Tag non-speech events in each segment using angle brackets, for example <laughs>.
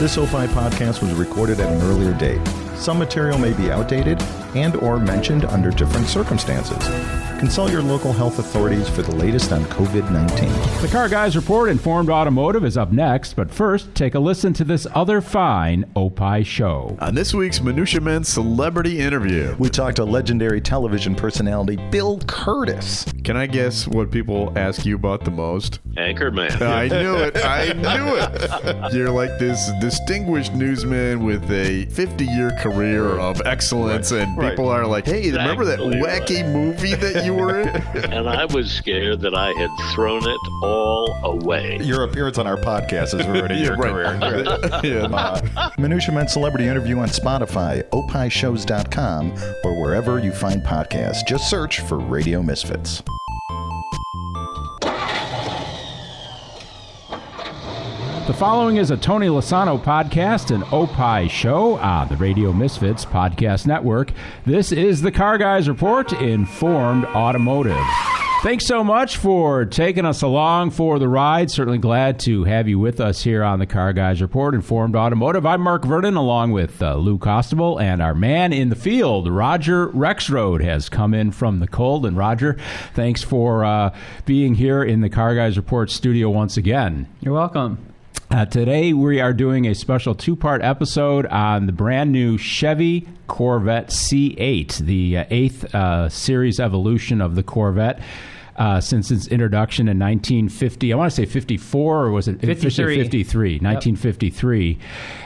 This Opie podcast was recorded at an earlier date. Some material may be outdated and or mentioned under different circumstances. Consult your local health authorities for the latest on COVID-19. The Car Guys Report Informed Automotive is up next, but first, take a listen to this other fine Opie show. On this week's Minutia Men celebrity interview, We talked to legendary television personality Bill Kurtis. can I guess what people ask you about the most? Anchorman. <laughs> I knew it. I knew it. You're like this distinguished newsman with a 50 year career of excellence, and people are like, hey, remember that Exactly wacky movie that you were in? <laughs> and I was scared that I had thrown it all away. Your appearance on our podcast is ruining Yeah, your <laughs> right. career. <laughs> yeah. Uh, Minutia Men Celebrity Interview on Spotify, opishows.com, or wherever you find podcasts. Just search for Radio Misfits. The following is a Tony Lasano podcast, an Opie show on the Radio Misfits Podcast Network. This is the Car Guys Report Informed Automotive. Thanks so much for taking us along for the ride. Certainly glad to have you with us here on the Car Guys Report Informed Automotive. I'm Mark Vernon along with uh, Lou Costable and our man in the field, Roger Rexroad, has come in from the cold. And Roger, thanks for uh, being here in the Car Guys Report studio once again. You're welcome. Uh, today, we are doing a special two part episode on the brand new Chevy Corvette C8, the uh, eighth uh, series evolution of the Corvette. Uh, since its introduction in 1950, I want to say 54, or was it 53? 53? 1953.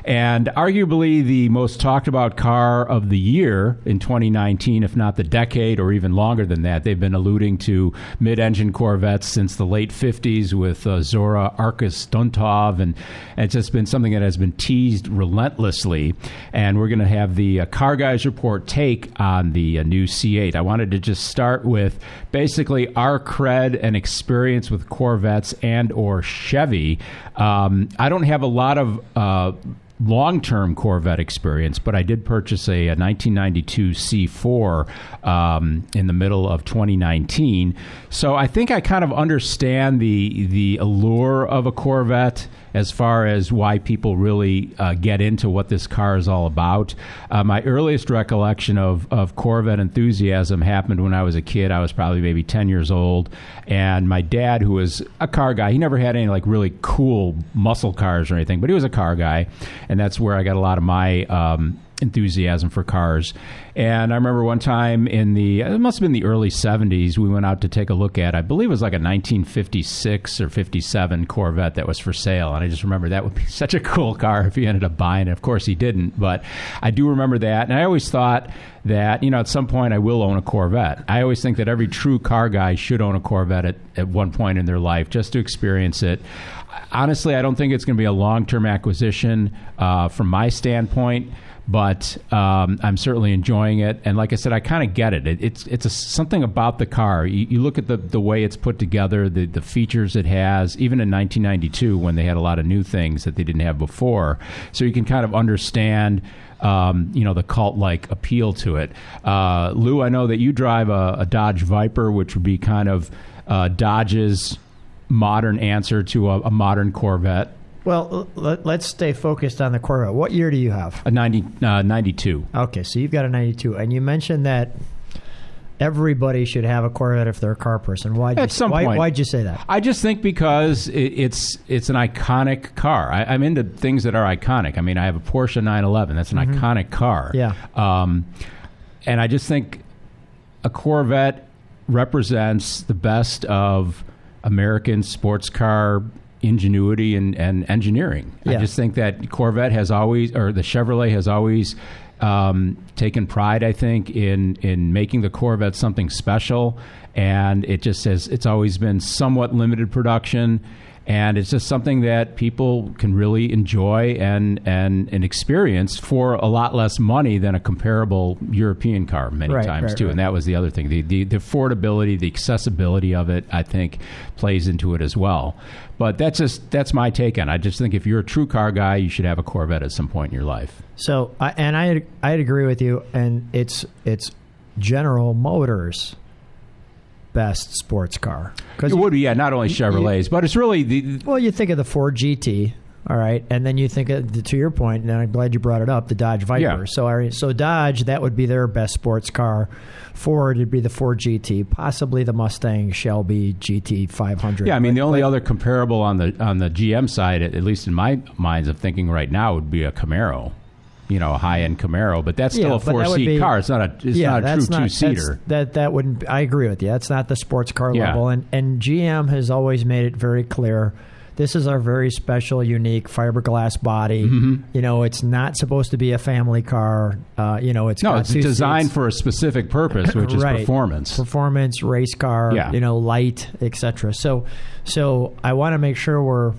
And arguably the most talked about car of the year in 2019, if not the decade or even longer than that. They've been alluding to mid engine Corvettes since the late 50s with uh, Zora Arkus Duntov, and, and it's just been something that has been teased relentlessly. And we're going to have the uh, Car Guys Report take on the uh, new C8. I wanted to just start with basically our cred and experience with Corvettes and or Chevy. Um, I don't have a lot of uh, long-term Corvette experience, but I did purchase a, a 1992 C4 um, in the middle of 2019. So I think I kind of understand the the allure of a Corvette as far as why people really uh, get into what this car is all about. Uh, my earliest recollection of, of Corvette enthusiasm happened when I was a kid. I was probably maybe 10 years old. And my dad, who was a car guy, he never had any like really cool muscle cars or anything, but he was a car guy. And that's where I got a lot of my um, enthusiasm for cars. And I remember one time in the, it must have been the early 70s, we went out to take a look at, I believe it was like a 1956 or 57 Corvette that was for sale. And I just remember that would be <laughs> such a cool car if he ended up buying it. Of course, he didn't, but I do remember that. And I always thought that, you know, at some point I will own a Corvette. I always think that every true car guy should own a Corvette at, at one point in their life just to experience it honestly, I don't think it's going to be a long term acquisition uh, from my standpoint. But um, I'm certainly enjoying it, and like I said, I kind of get it. it. It's it's a, something about the car. You, you look at the, the way it's put together, the the features it has. Even in 1992, when they had a lot of new things that they didn't have before, so you can kind of understand um, you know, the cult like appeal to it. Uh, Lou, I know that you drive a, a Dodge Viper, which would be kind of uh, Dodge's modern answer to a, a modern Corvette, Well, let, let's stay focused on the Corvette. What year do you have? a 90, uh, 92. Okay, so you've got a 92, and you mentioned that everybody should have a Corvette if they're a car person. Why'd At you, some why, point. Why'd you say that? I just think because it, it's it's an iconic car. I, I'm into things that are iconic. I mean, I have a Porsche 911. That's an iconic car. Yeah. Um, and I just think a Corvette represents the best of American sports car ingenuity and, and engineering. I just think that Corvette has always, or the Chevrolet has always um, taken pride, I think, in in making the Corvette something special, and it just says it's always been somewhat limited production. And it's just something that people can really enjoy and, and, and experience for a lot less money than a comparable European car many Right, times right, too. right. And that was the other thing. The, the the affordability, the accessibility of it, I think, plays into it as well. But that's just that's my take on. it. I just think if you're a true car guy, you should have a Corvette at some point in your life. So, I, and I I'd agree with you, and it's it's General Motors best sports car. It would be, yeah, not only Chevrolets, but it's really the well, you think of the Ford GT, All right, and then you think of, to your point, and I'm glad you brought it up, the Dodge Viper. Yeah. So, right, so Dodge, that would be their best sports car. Ford would be the Ford GT, possibly the Mustang Shelby GT 500. Yeah, I mean But- the only but- other comparable on the on the GM side, at, at least in my minds of thinking right now, would be a Camaro. You know, a high end Camaro, but that's still Yeah, a four seat be- car. It's not a it's yeah, not a true two seater. That that wouldn't. I agree with you. That's not the sports car Yeah. level. And and GM has always made it very clear. This is our very special, unique fiberglass body. Mm-hmm. You know, it's not supposed to be a family car. Uh, you know, it's No, it's designed seats. for a specific purpose, which is performance. performance, race car, Yeah. you know, light, etc. So, so I want to make sure we're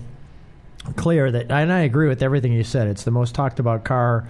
clear that, and I agree with everything you said. It's the most talked about car,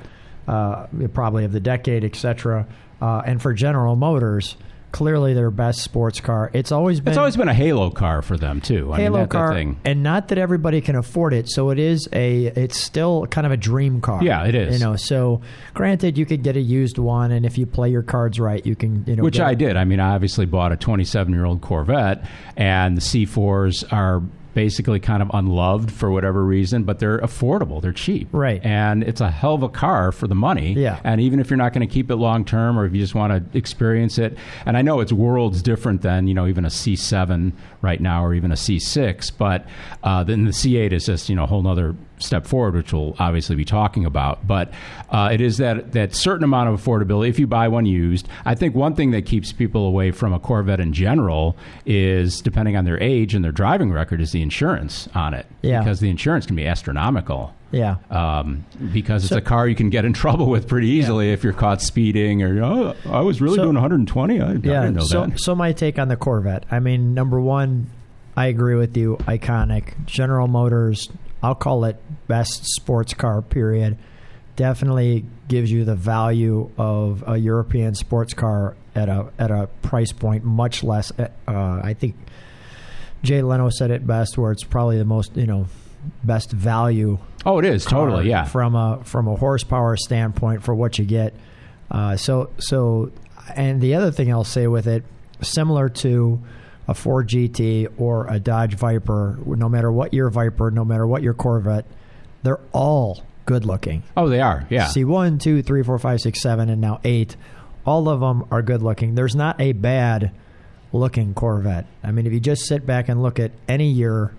uh, probably of the decade, etc. Uh, and for General Motors, clearly their best sports car. It's always been It's always been a halo car for them too. I Halo that's the car, thing. and not that everybody can afford it. So it is a, it's still kind of a dream car. Yeah, it is. You know, so granted, you could get a used one, and if you play your cards right, you can, you know, Which I did. I mean, I obviously bought a 27 year old Corvette, and the C4s are basically kind of unloved for whatever reason, but they're affordable. They're cheap. Right. And it's a hell of a car for the money. Yeah. And even if you're not going to keep it long term or if you just want to experience it, and I know it's worlds different than, you know, even a C7 right now or even a C6, but uh, then the C8 is just, you know, a whole nother step forward, which we'll obviously be talking about. But uh, it is that that certain amount of affordability if you buy one used. I think one thing that keeps people away from a Corvette in general is, depending on their age and their driving record, is the insurance on it. Yeah. Because the insurance can be astronomical. yeah. Um, because it's a car you can get in <laughs> trouble with pretty easily if you're caught speeding or oh, I was really So- doing 120. I, I Yeah. didn't know so, that. so my take on the Corvette. I mean, number one, I agree with you. Iconic. General Motors. I'll call it best sports car. Period. Definitely gives you the value of a European sports car at a at a price point much less. Uh, I think Jay Leno said it best, where it's probably the most you know best value Oh, it is totally yeah. from a from a horsepower standpoint for what you get. Uh, so so, and the other thing I'll say with it, similar to a Ford GT or a Dodge Viper, no matter what your Viper, no matter what your Corvette, they're all good looking. Oh, they are. Yeah. See one, two, three, four, five, six, seven, and now eight. All of them are good looking. There's not a bad looking Corvette. I mean, if you just sit back and look at any year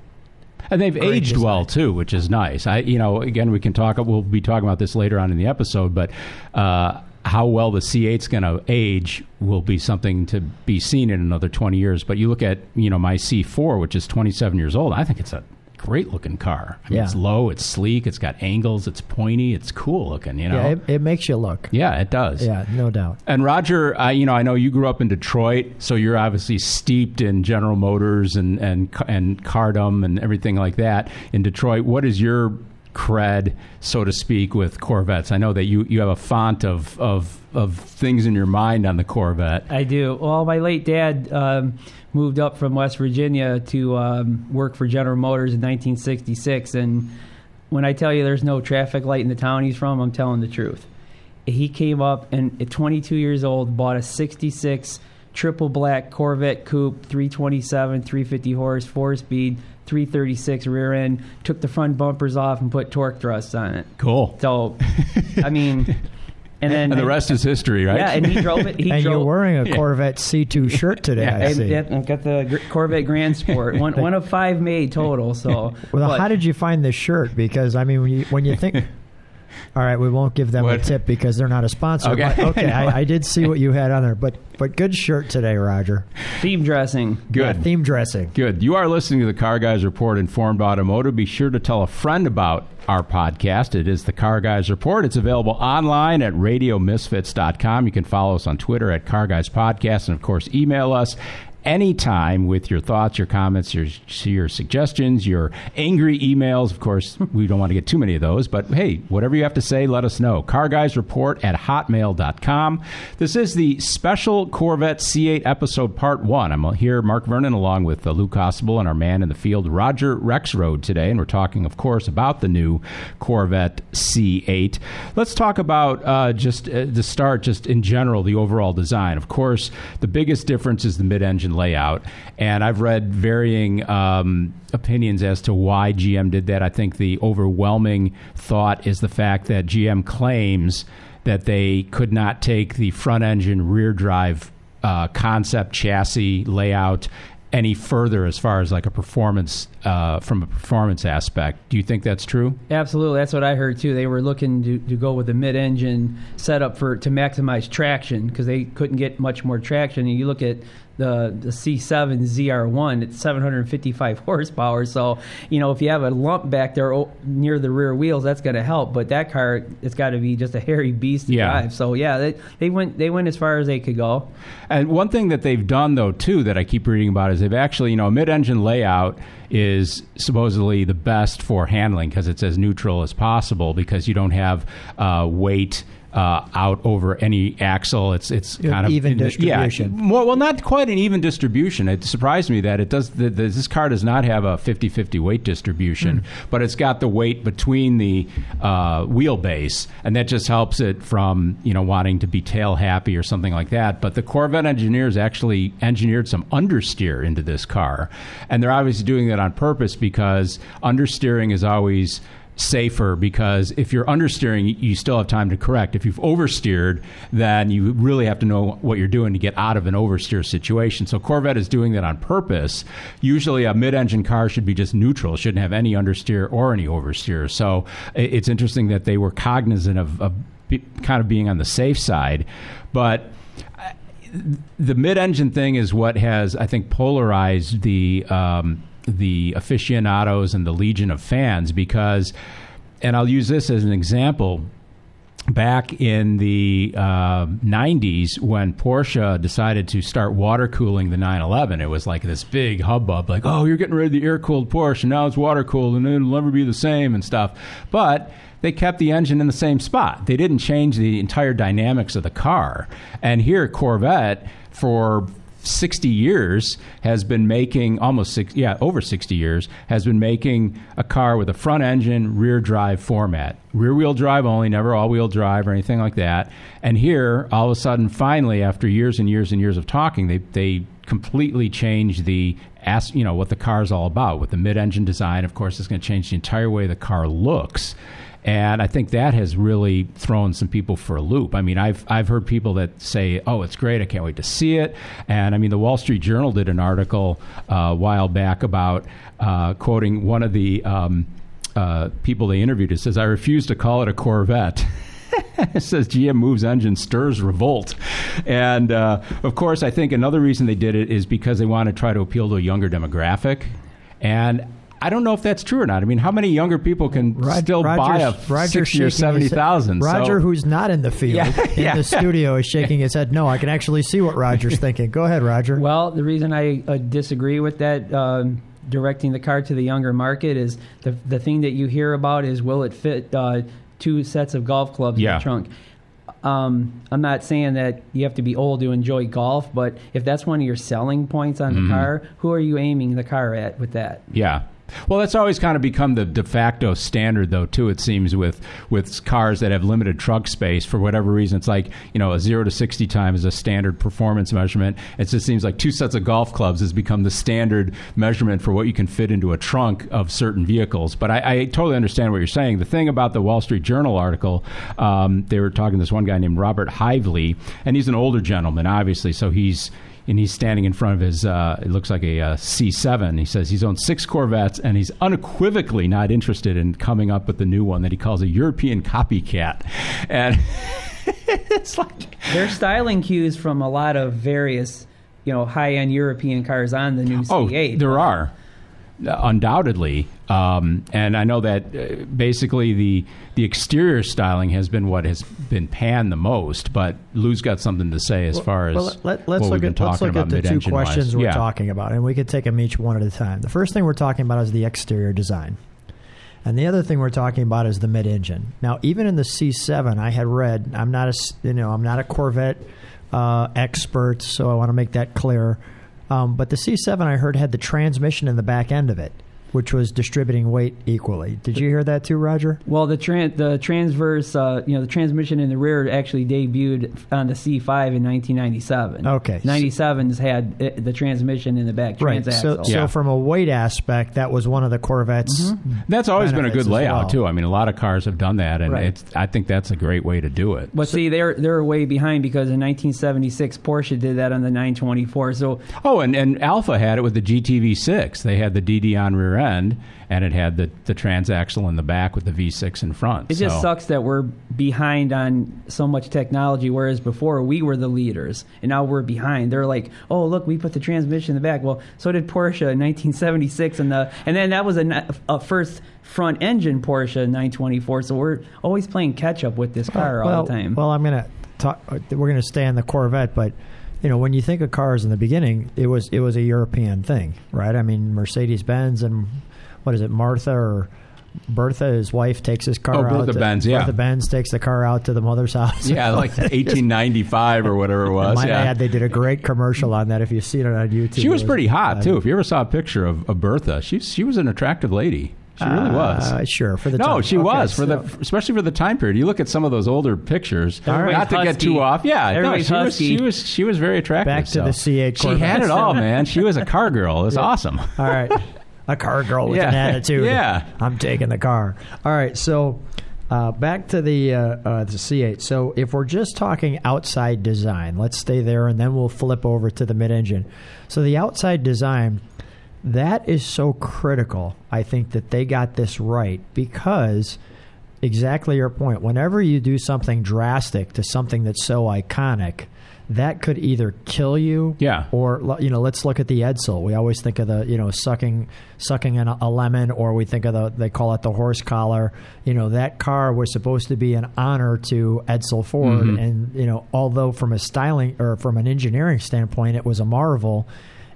And they've aged design. well too, which is nice. I, you know, again, we can talk. We'll be talking about this later on in the episode, but uh, how well the C8's going to age will be something to be seen in another twenty years. But you look at, you know, my C4, which is twenty-seven years old. I think it's a great looking car. I mean, Yeah. It's low, it's sleek, it's got angles, it's pointy, it's cool looking. You know. Yeah, it, it makes you look. yeah, it does. Yeah, no doubt. And Roger, I, you know, I know you grew up in Detroit, so you're obviously steeped in General Motors and and and Cardum and everything like that in Detroit. What is your cred, so to speak, with Corvettes? I know that you, you have a font of, of of things in your mind on the Corvette. I do. Well, my late dad um, moved up from West Virginia to um, work for General Motors in 1966, and when I tell you there's no traffic light in the town he's from, I'm telling the truth. He came up and at 22 years old bought a 66 triple black Corvette coupe, 327, 350 horse, four speed, 336 rear end. Took the front bumpers off and put Torq Thrusts on it. Cool. So, <laughs> I mean, and then And the rest is history, right? Yeah, and he drove it. He <laughs> and drove, you're wearing a Corvette C2 shirt today. Yeah, I and, see. and got the Corvette Grand Sport, one <laughs> one of five made total. So, well, but- how did you find this shirt? Because I mean, when you, when you think, all right, we won't give them a tip because they're not a sponsor. Okay. but okay, <laughs> I, I did see what you had on there, but but good shirt today, Roger. theme dressing? Good. Yeah, theme dressing. Good. You are listening to the Car Guys Report Informed Automotive. Be sure to tell a friend about our podcast. It is the Car Guys Report. It's available online at radiomisfits.com. You can follow us on Twitter at Car Guys Podcast and, of course, email us anytime with your thoughts, your comments, your, your suggestions, your angry emails. Of course, <laughs> we don't want to get too many of those, but hey, whatever you have to say, let us know. Car Guys Report at hotmail.com. This is the special Corvette C8 episode part one. I'm here, Mark Vernon, along with uh, Lou Costable and our man in the field, Roger Rexroad, today, and we're talking, of course, about the new Corvette C8. Let's talk about uh, just uh, the start, just in general, the overall design. Of course, the biggest difference is the mid engine layout. And I've read varying um, opinions as to why GM did that. I think the overwhelming thought is the fact that GM claims that they could not take the front engine rear drive uh, concept chassis layout any further as far as like a performance uh, from a performance aspect. Do you think that's true? Absolutely, that's what I heard too. They were looking to, to go with a mid-engine setup for to maximize traction because they couldn't get much more traction. And you look at the the C7 ZR1 it's 755 <laughs> horsepower. So you know if you have a lump back there near the rear wheels that's going to help. But that car it's got to be just a hairy beast to yeah. drive. So yeah they, they went they went as far as they could go. And one thing that they've done though too that I keep reading about is they've actually you know a mid-engine layout is supposedly the best for handling because it's as neutral as possible because you don't have uh, weight uh, out over any axle. It's it's kind of even distribution. Yeah, more, well, not quite an even distribution. It surprised me that it does. The, the, this car does not have a 50-50 weight distribution, mm. but it's got the weight between the uh, wheelbase, and that just helps it from you know wanting to be tail happy or something like that. But the Corvette engineers actually engineered some understeer into this car, and they're obviously doing that on purpose because understeering is always safer because if you're understeering, you still have time to correct. If you've oversteered, then you really have to know what you're doing to get out of an oversteer situation. So Corvette is doing that on purpose. Usually, a mid-engine car should be just neutral; it shouldn't have any understeer or any oversteer. So it's interesting that they were cognizant of, of kind of being on the safe side, but uh, the mid-engine thing is what has, I think, polarized the um, the aficionados and the legion of fans because, and I'll use this as an example. Back in the uh, 90s, when Porsche decided to start water cooling the 911, it was like this big hubbub, like, oh, you're getting rid of the air cooled Porsche, and now it's water cooled, and it'll never be the same and stuff. But they kept the engine in the same spot. They didn't change the entire dynamics of the car. And here, Corvette, for 60 years has been making almost six, yeah, over 60 years has been making a car with a front engine, rear drive format. Rear wheel drive only, never all wheel drive or anything like that. And here, all of a sudden, finally, after years and years and years of talking, they, they completely changed the ask you know what the car is all about with the mid-engine design of course it's going to change the entire way the car looks and I think that has really thrown some people for a loop. I mean, I've I've heard people that say, "Oh, it's great! I can't wait to see it." And I mean, the Wall Street Journal did an article uh, a while back about uh, quoting one of the um, uh, people they interviewed. It says, "I refuse to call it a Corvette." <laughs> it says GM moves engine stirs revolt. And uh, of course, I think another reason they did it is because they want to try to appeal to a younger demographic. And I don't know if that's true or not. I mean, how many younger people can Rod, still buy a sixty or seventy thousand? Roger, so. who's not in the field yeah, in yeah. the <laughs> studio, is shaking his head. No, I can actually see what Roger's <laughs> thinking. Go ahead, Roger. Well, the reason I uh, disagree with that. Um, directing the car to the younger market is the the thing that you hear about is will it fit uh, two sets of golf clubs yeah. in the trunk? Um, I'm not saying that you have to be old to enjoy golf, but if that's one of your selling points on mm-hmm. the car, who are you aiming the car at with that? Yeah. Well, that's always kind of become the de facto standard, though. Too, it seems with with cars that have limited trunk space for whatever reason. It's like you know a zero to sixty time is a standard performance measurement. It just seems like two sets of golf clubs has become the standard measurement for what you can fit into a trunk of certain vehicles. But I, I totally understand what you're saying. The thing about the Wall Street Journal article, um, they were talking to this one guy named Robert Hively, and he's an older gentleman, obviously, so he's and he's standing in front of his, uh, it looks like a uh, C7. He says he's owned six Corvettes and he's unequivocally not interested in coming up with the new one that he calls a European copycat. And <laughs> it's like. They're styling cues from a lot of various, you know, high end European cars on the new C8. Oh, there are undoubtedly. Um, and I know that uh, basically the the exterior styling has been what has been panned the most. But Lou's got something to say as well, far as well, let, us look at let's look at the two questions wise. we're yeah. talking about, and we could take them each one at a time. The first thing we're talking about is the exterior design. And the other thing we're talking about is the mid-engine. Now, even in the C7, I had read. I'm not a you know I'm not a Corvette uh, expert, so I want to make that clear. Um, but the C7 I heard had the transmission in the back end of it. Which was distributing weight equally. Did you hear that too, Roger? Well, the tran- the transverse, uh, you know, the transmission in the rear actually debuted on the C5 in 1997. Okay. 97's had uh, the transmission in the back Right. transaxle. So, so from a weight aspect, that was one of the Corvette's. That's always been a good layout well. too. I mean, a lot of cars have done that, and Right. it's. I think that's a great way to do it. but see, they're they're way behind because in 1976 Porsche did that on the 924. So Oh, and, and Alfa had it with the GTV6. They had the De Dion rear end, and it had the, the transaxle in the back with the V6 in front. It just sucks that we're behind on so much technology, whereas before we were the leaders, and now we're behind. They're like, "Oh, look, we put the transmission in the back." Well, so did Porsche in 1976, and the and then that was a, a first front engine Porsche 924. So we're always playing catch up with this car well, all the time. Well, I'm going to talk. uh, We're going to stay on the Corvette, but you know, when you think of cars in the beginning, it was it was a European thing, right? I mean, Mercedes Benz and what is it, Martha or Bertha, his wife, takes his car Oh, out. Bertha to- Benz, yeah. Bertha Benz takes the car out to the mother's house. Yeah, <laughs> like 1895 or whatever it was. Might yeah. add, they did a great commercial on that. If you see it on YouTube, she was it pretty hot uh, too. If you ever saw a picture of, of Bertha, she she was an attractive lady. She really was. Uh, sure, for the no, time. she Okay, was for so- the especially for the time period. You look at some of those older pictures. Everybody's Not to get too off. Yeah, no, she was she was she was very attractive. Back to so. the C8 She had it all, man. She was a <laughs> car girl. It was awesome. All right. A car girl with Yeah. an attitude. <laughs> Yeah. I'm taking the car. All right. So uh, back to the, uh, uh, the C8. So if we're just talking outside design, let's stay there and then we'll flip over to the mid engine. So the outside design, that is so critical. I think that they got this right because exactly your point. Whenever you do something drastic to something that's so iconic, that could either kill you, Yeah. or you know, let's look at the Edsel. We always think of the you know sucking sucking in a, a lemon, or we think of the they call it the horse collar. You know, that car was supposed to be an honor to Edsel Ford, mm-hmm. and you know, although from a styling or from an engineering standpoint, it was a marvel.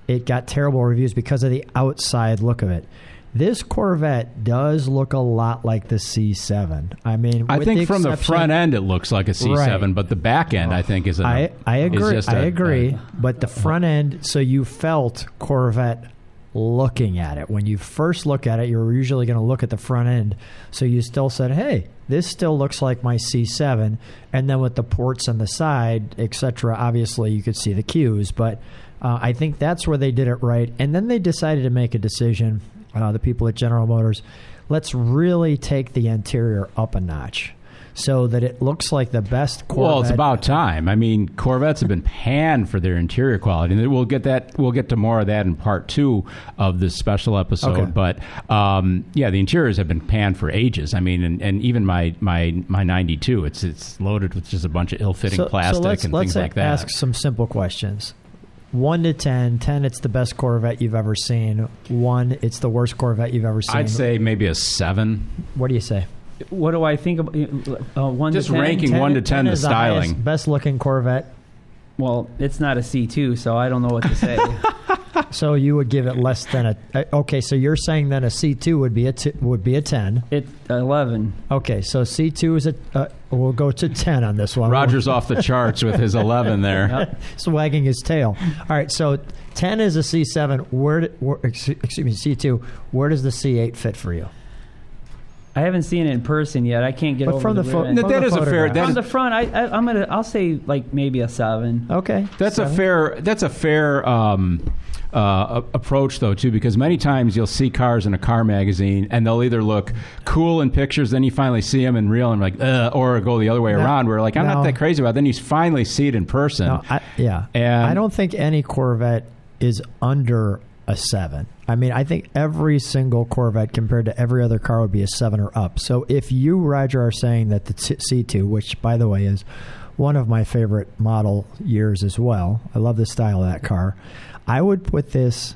It got terrible reviews because of the outside look of it. This Corvette does look a lot like the C7. I mean, I think from the front end it looks like a C7, Right. but the back end I think is a. I, I agree. I a- agree. a- but the front end, so you felt Corvette looking at it. When you first look at it, you're usually going to look at the front end. So you still said, "Hey, this still looks like my C7." And then with the ports on the side, etc., obviously you could see the cues. But uh, I think that's where they did it right. And then they decided to make a decision. Uh, the people at General Motors, let's really take the interior up a notch. So that it looks like the best Corvette. Well, it's about time. I mean, Corvettes have been panned for their interior quality, and we'll get that. We'll get to more of that in part two of this special episode. Okay. But um, yeah, the interiors have been panned for ages. I mean, and, and even my my my '92, it's it's loaded with just a bunch of ill-fitting plastic let's, and let's things like that. ask some simple questions. One to 10. 10, it's the best Corvette you've ever seen. One, it's the worst Corvette you've ever seen. I'd say maybe a seven. What do you say? what do I think about uh, one Just to 10? ranking one to 10 the is the styling. best looking Corvette. Well, it's not a C2, so I don't know what to say. <laughs> So you would give it less than a. uh, Okay, so you're saying that a C2 would be a t- would be a 10. it 11. Okay, so C2 is a. Uh, we'll go to 10 on this one. Roger's off the charts with his 11 there. He's wagging his tail. All right, so 10 is a C7. Where, where excuse excuse me, C2. Where does the C8 fit for you? I haven't seen it in person yet. I can't get But over from the rear pho- end. That- from the is a fair- photograph. that From is- the front, I, I, I'm gonna. I'll say like maybe a seven. Okay. That's seven. a fair. That's a fair um, uh, approach, though, too, because many times you'll see cars in a car magazine, and they'll either look cool in pictures, then you finally see them in real, and like, uh, or go the other way No, around, where like I'm no. not that crazy about. it. Then you finally see it in person. No, I, yeah. And- I don't think any Corvette is under a seven. I mean, I think every single Corvette compared to every other car would be a seven or up. So if you, Roger, are saying that the t- C2, which by the way is one of my favorite model years as well, I love the style of that car. I would put this.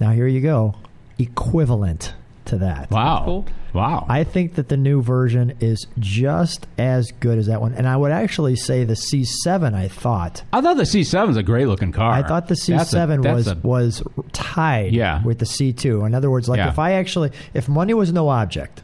Now here you go, equivalent to that. wow, Cool. wow. I think that the new version is just as good as that one, and I would actually say the C7. I thought I thought the C7 is a great looking car. I thought the That's a- C7 that's was a- was tied Yeah. with the C2. In other words, like Yeah. if I actually if money was no object,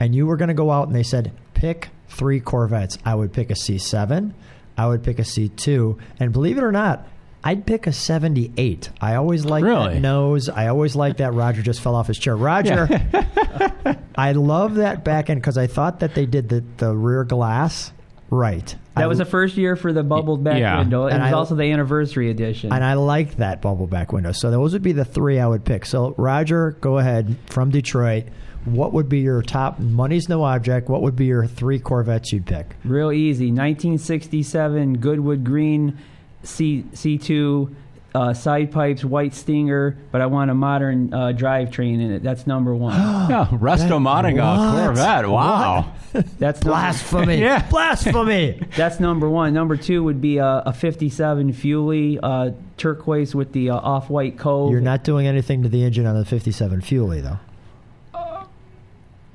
and you were going to go out and they said pick three Corvettes, I would pick a C7, I would pick a C2, and believe it or not, I'd pick a 78. I always like Really? that nose. I always like that Roger just fell off his chair. Roger, <laughs> I love that back end because I thought that they did the, the rear glass right. That I, was the first year for the bubbled back Yeah. window. It And was I- also the anniversary edition. and I like that bubble back window. So those would be the three I would pick. So Roger, go ahead from Detroit. What would be your top? Money's no object. What would be your three Corvettes you'd pick? Real easy. 1967 Goodwood Green C C2 uh, side pipes, white Stinger, but I want a modern uh, drivetrain in it. That's number one. <gasps> <gasps> Yeah, Resto modding a Corvette. Wow. That's <laughs> number, Blasphemy! <laughs> Yeah. Blasphemy! <laughs> that's number one. Number two would be a, a 57 Fuelie uh, turquoise with the uh, off-white cove. You're not doing anything to the engine on the 57 Fuelie, though.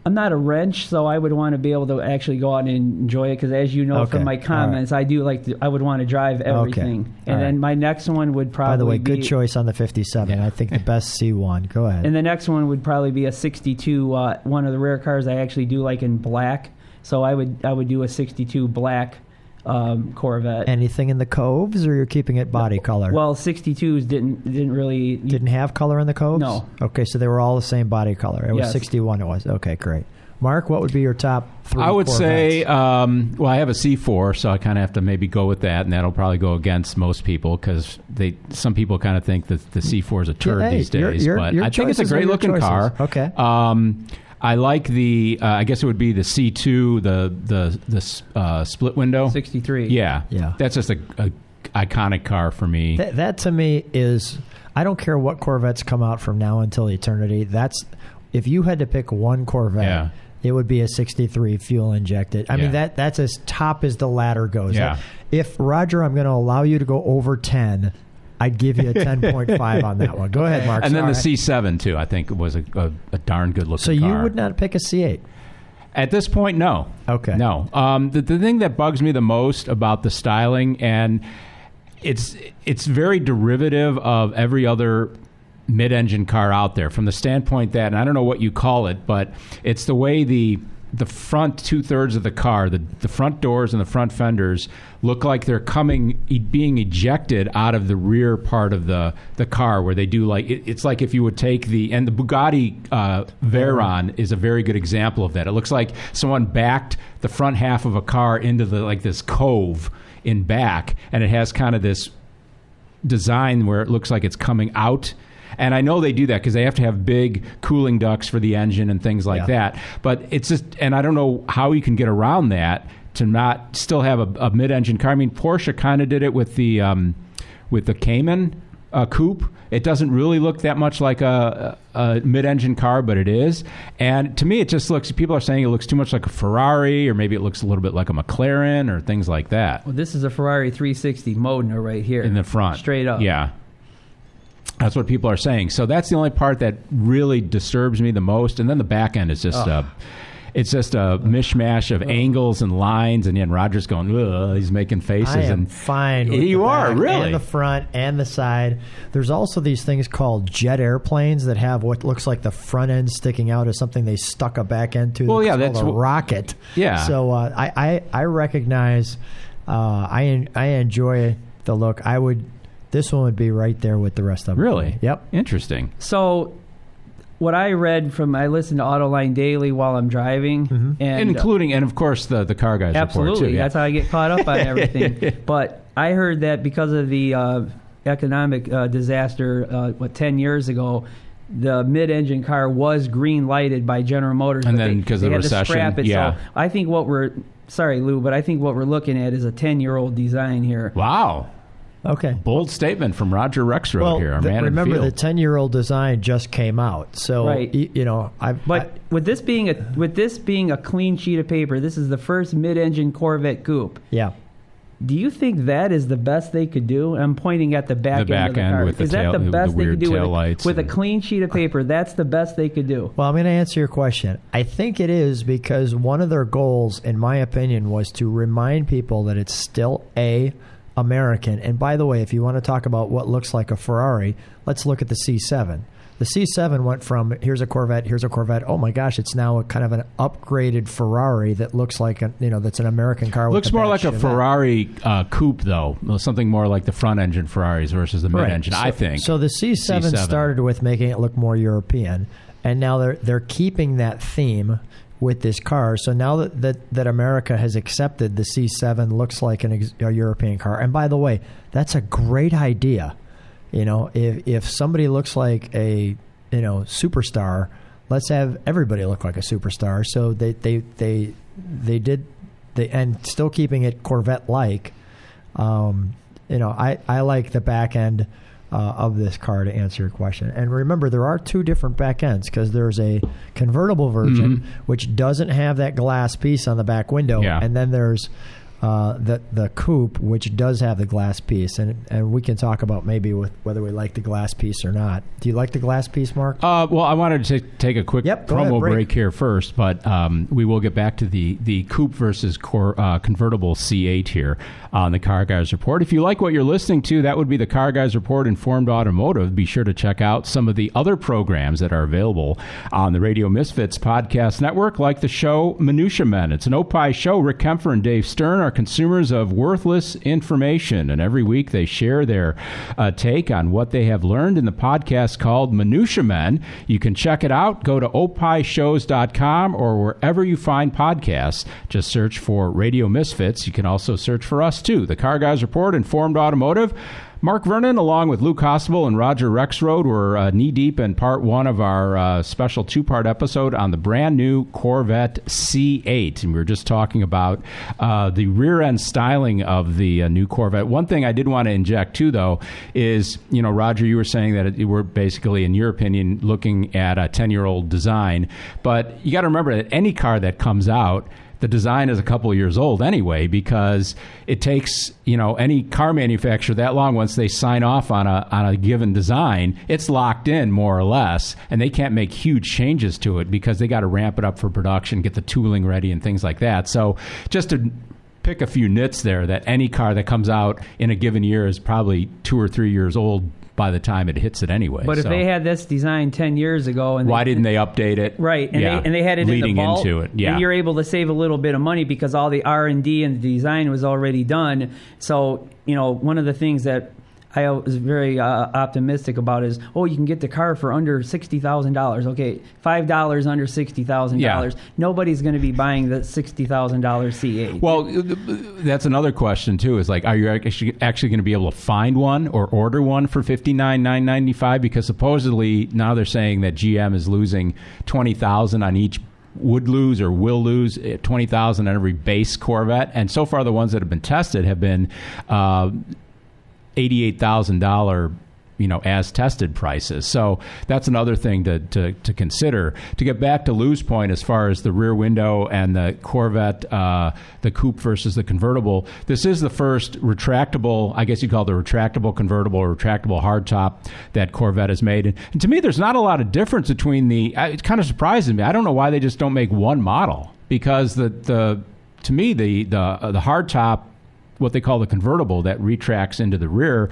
I'm not a wrench, so I would want to be able to actually go out and enjoy it. Because as you know Okay. from my All right. comments, I do like to, I would want to drive everything. And All then right. my next one would probably By the way, be, good choice on the 57. I think the best <laughs> C1. Go ahead. And the next one would probably be a 62. Uh, one of the rare cars I actually do like in black. So I would I would do a 62 black um, Corvette. Anything in the coves, or you're keeping it body color? well, 62s didn't didn't really. didn't have color in the coves. No. Okay, so they were all the same body color. It was Yes. 61. It was okay. Great. Mark, what would be your top three? I would say, um, well, I have a C4, so I kind of have to maybe go with that, and that'll probably go against most people because they some people kind of think that the C4 is a turd Yeah, hey, these days. your- but your I think it's a great looking choices. car. Okay. Um, I like the. Uh, I guess it would be the C2, the the the uh, split window. 63. Yeah, Yeah. That's just a, a iconic car for me. That, that to me is. I don't care what Corvettes come out from now until eternity. That's if you had to pick one Corvette. Yeah. It would be a '63 fuel injected. I Yeah. mean that that's as top as the ladder goes. Yeah. If Roger, I'm going to allow you to go over 10. I'd give you a <laughs> 10.5 on that one. Go ahead, Mark. and then the C7 too. I think was a, a, a darn good looking. Car. So you car. would not pick a C8. At this point, no. Okay. No. Um, the, the thing that bugs me the most about the styling, and it's it's very derivative of every other mid-engine car out there from the standpoint that, and I don't know what you call it, but it's the way the the front two thirds of the car, the the front doors and the front fenders look like they're coming, being ejected out of the rear part of the the car, where they do like it, it's like if you would take the and the Bugatti uh, Veyron is a very good example of that. It looks like someone backed the front half of a car into the like this cove in back, and it has kind of this design where it looks like it's coming out. And I know they do that because they have to have big cooling ducts for the engine and things like Yeah. that. But it's just, and I don't know how you can get around that to not still have a, a mid-engine car. I mean, Porsche kind of did it with the um, with the Cayman uh, coupe. It doesn't really look that much like a, a, a mid-engine car, but it is. And to me, it just looks. People are saying it looks too much like a Ferrari, or maybe it looks a little bit like a McLaren, or things like that Well, this is a Ferrari 360 Modena right here. in the front. Straight up. Yeah. That's what people are saying. So that's the only part that really disturbs me the most. And then the back end is just uh, it's just a mishmash of angles and lines. And then Roger's going, Ugh, he's making faces. I am and fine. With You the are, back really? and the front and the side. There's also these things called jet airplanes that have what looks like the front end sticking out as something they stuck a back end to. Well, yeah, that's a what- rocket. Yeah. So uh, I, I I recognize. Uh, I en- I enjoy the look. I would. This one would be right there with the rest of them. really? Yep. Interesting. So, what I read from I listen to Autoline daily while I'm driving, Mm-hmm. and Including, and of course, the, the car guys report, absolutely too. yeah. that's how I get caught up on <laughs> everything. but I heard that because of the uh, economic uh, disaster, uh, what ten years ago. The mid-engine car was green lighted by General Motors, And then 'cause of the recession, scrap it. yeah. So I think what we're sorry, Lou, but I think what we're looking at is a ten-year-old design here. Wow. Okay. Bold statement from Roger Rexroad Well, here, our the- man in remember field. the ten-year-old design just came out, so Right. y- you know I. But with this being a with this being a clean sheet of paper, this is the first mid-engine Corvette coupe. yeah. Do you think that is the best they could do? I'm pointing at the back The end back of the end car. with the is that tail- the the best they weird could do with, a, taillights with a clean sheet of paper? That's the best they could do. Well, I'm going to answer your question. I think it is because one of their goals, in my opinion, was to remind people that it's still a American. And by the way, if you want to talk about what looks like a Ferrari, let's look at the C7. The C7 went from here's a Corvette, here's a Corvette. Oh my gosh, it's now a kind of an upgraded Ferrari that looks like a you know that's an American car. with Looks more like a Ferrari uh, coupe, though. Something more like the front engine Ferraris versus the mid engine, So- I think. So the C7, C7. started with making it look more European, and now they're they're keeping that theme with this car. So now that that, that America has accepted the C7 looks like an ex, a European car. And by the way, that's a great idea. You know, if if somebody looks like a you know superstar, let's have everybody look like a superstar. So they they they they did they and still keeping it Corvette like. Um, you know, I, I like the back end uh, of this car to answer your question. And remember, there are two different back ends because there's a convertible version which doesn't have that glass piece on the back window, Yeah. and then there's uh, the the coupe which does have the glass piece, and and we can talk about maybe with whether we like the glass piece or not. Do you like the glass piece, Mark? Uh, well, I wanted to take- a quick Yep, promo ahead, break. break. here first, but um, we will get back to the the coupe versus cor- uh, convertible C8 here on the Car Guys Report. If you like what you're listening to, that would be the Car Guys Report Informed Automotive. Be sure to check out some of the other programs that are available on the Radio Misfits podcast network, like the show Minutia Men. It's an Opie show. Rick Kaempfer and Dave Stern are consumers of worthless information, and every week they share their uh, take on what they have learned in the podcast called Minutia Men. You can check it out. Go to opishows.com or wherever you find podcasts. Just search for Radio Misfits. You can also search for us too. The Car Guys Report, Informed Automotive. Mark Vernon, along with Lou Costable and Roger Rexroad, were uh, knee deep in part one of our uh, special two part episode on the brand new Corvette C8. And we were just talking about uh, the rear end styling of the uh, new Corvette. One thing I did want to inject too, though, is you know, Roger, you were saying that it, we're basically, in your opinion, looking at a 10 year old design. But you got to remember that any car that comes out, the design is a couple years old anyway because it takes you know any car manufacturer that long once they sign off on a on a given design it's locked in more or less and they can't make huge changes to it because they got to ramp it up for production get the tooling ready and things like that. So just to pick a few nits there that any car that comes out in a given year is probably 2 or 3 years old by the time it hits it anyway But if they had this design ten years ago, and why they, didn't they update it? Right, and Yeah, they and they had it leading in the vault, into it yeah. and you're able to save a little bit of money because all the R and D and the design was already done. So you know, one of the things that I was very uh, optimistic about is, oh, you can get the car for under sixty thousand dollars. Okay, five dollars under sixty thousand dollars. Nobody's going to be buying the sixty thousand dollars C8. Well, that's another question too. Is like, are you actually actually going to be able to find one or order one for fifty nine nine ninety five? Because supposedly now they're saying that GM is losing twenty thousand on each would lose or will lose eh, twenty thousand on every base Corvette, and so far the ones that have been tested have been uh, eighty-eight thousand dollar you know as tested prices. So that's another thing to, to, to consider. To get back to Lou's point as far as the rear window and the Corvette uh, the coupe versus the convertible this is the first retractable I guess you call it the retractable convertible or retractable hardtop that Corvette has made. And, and to me there's not a lot of difference between the uh, it kind of surprises me. I don't know why they just don't make one model because the the to me the the uh, the hardtop what they call the convertible that retracts into the rear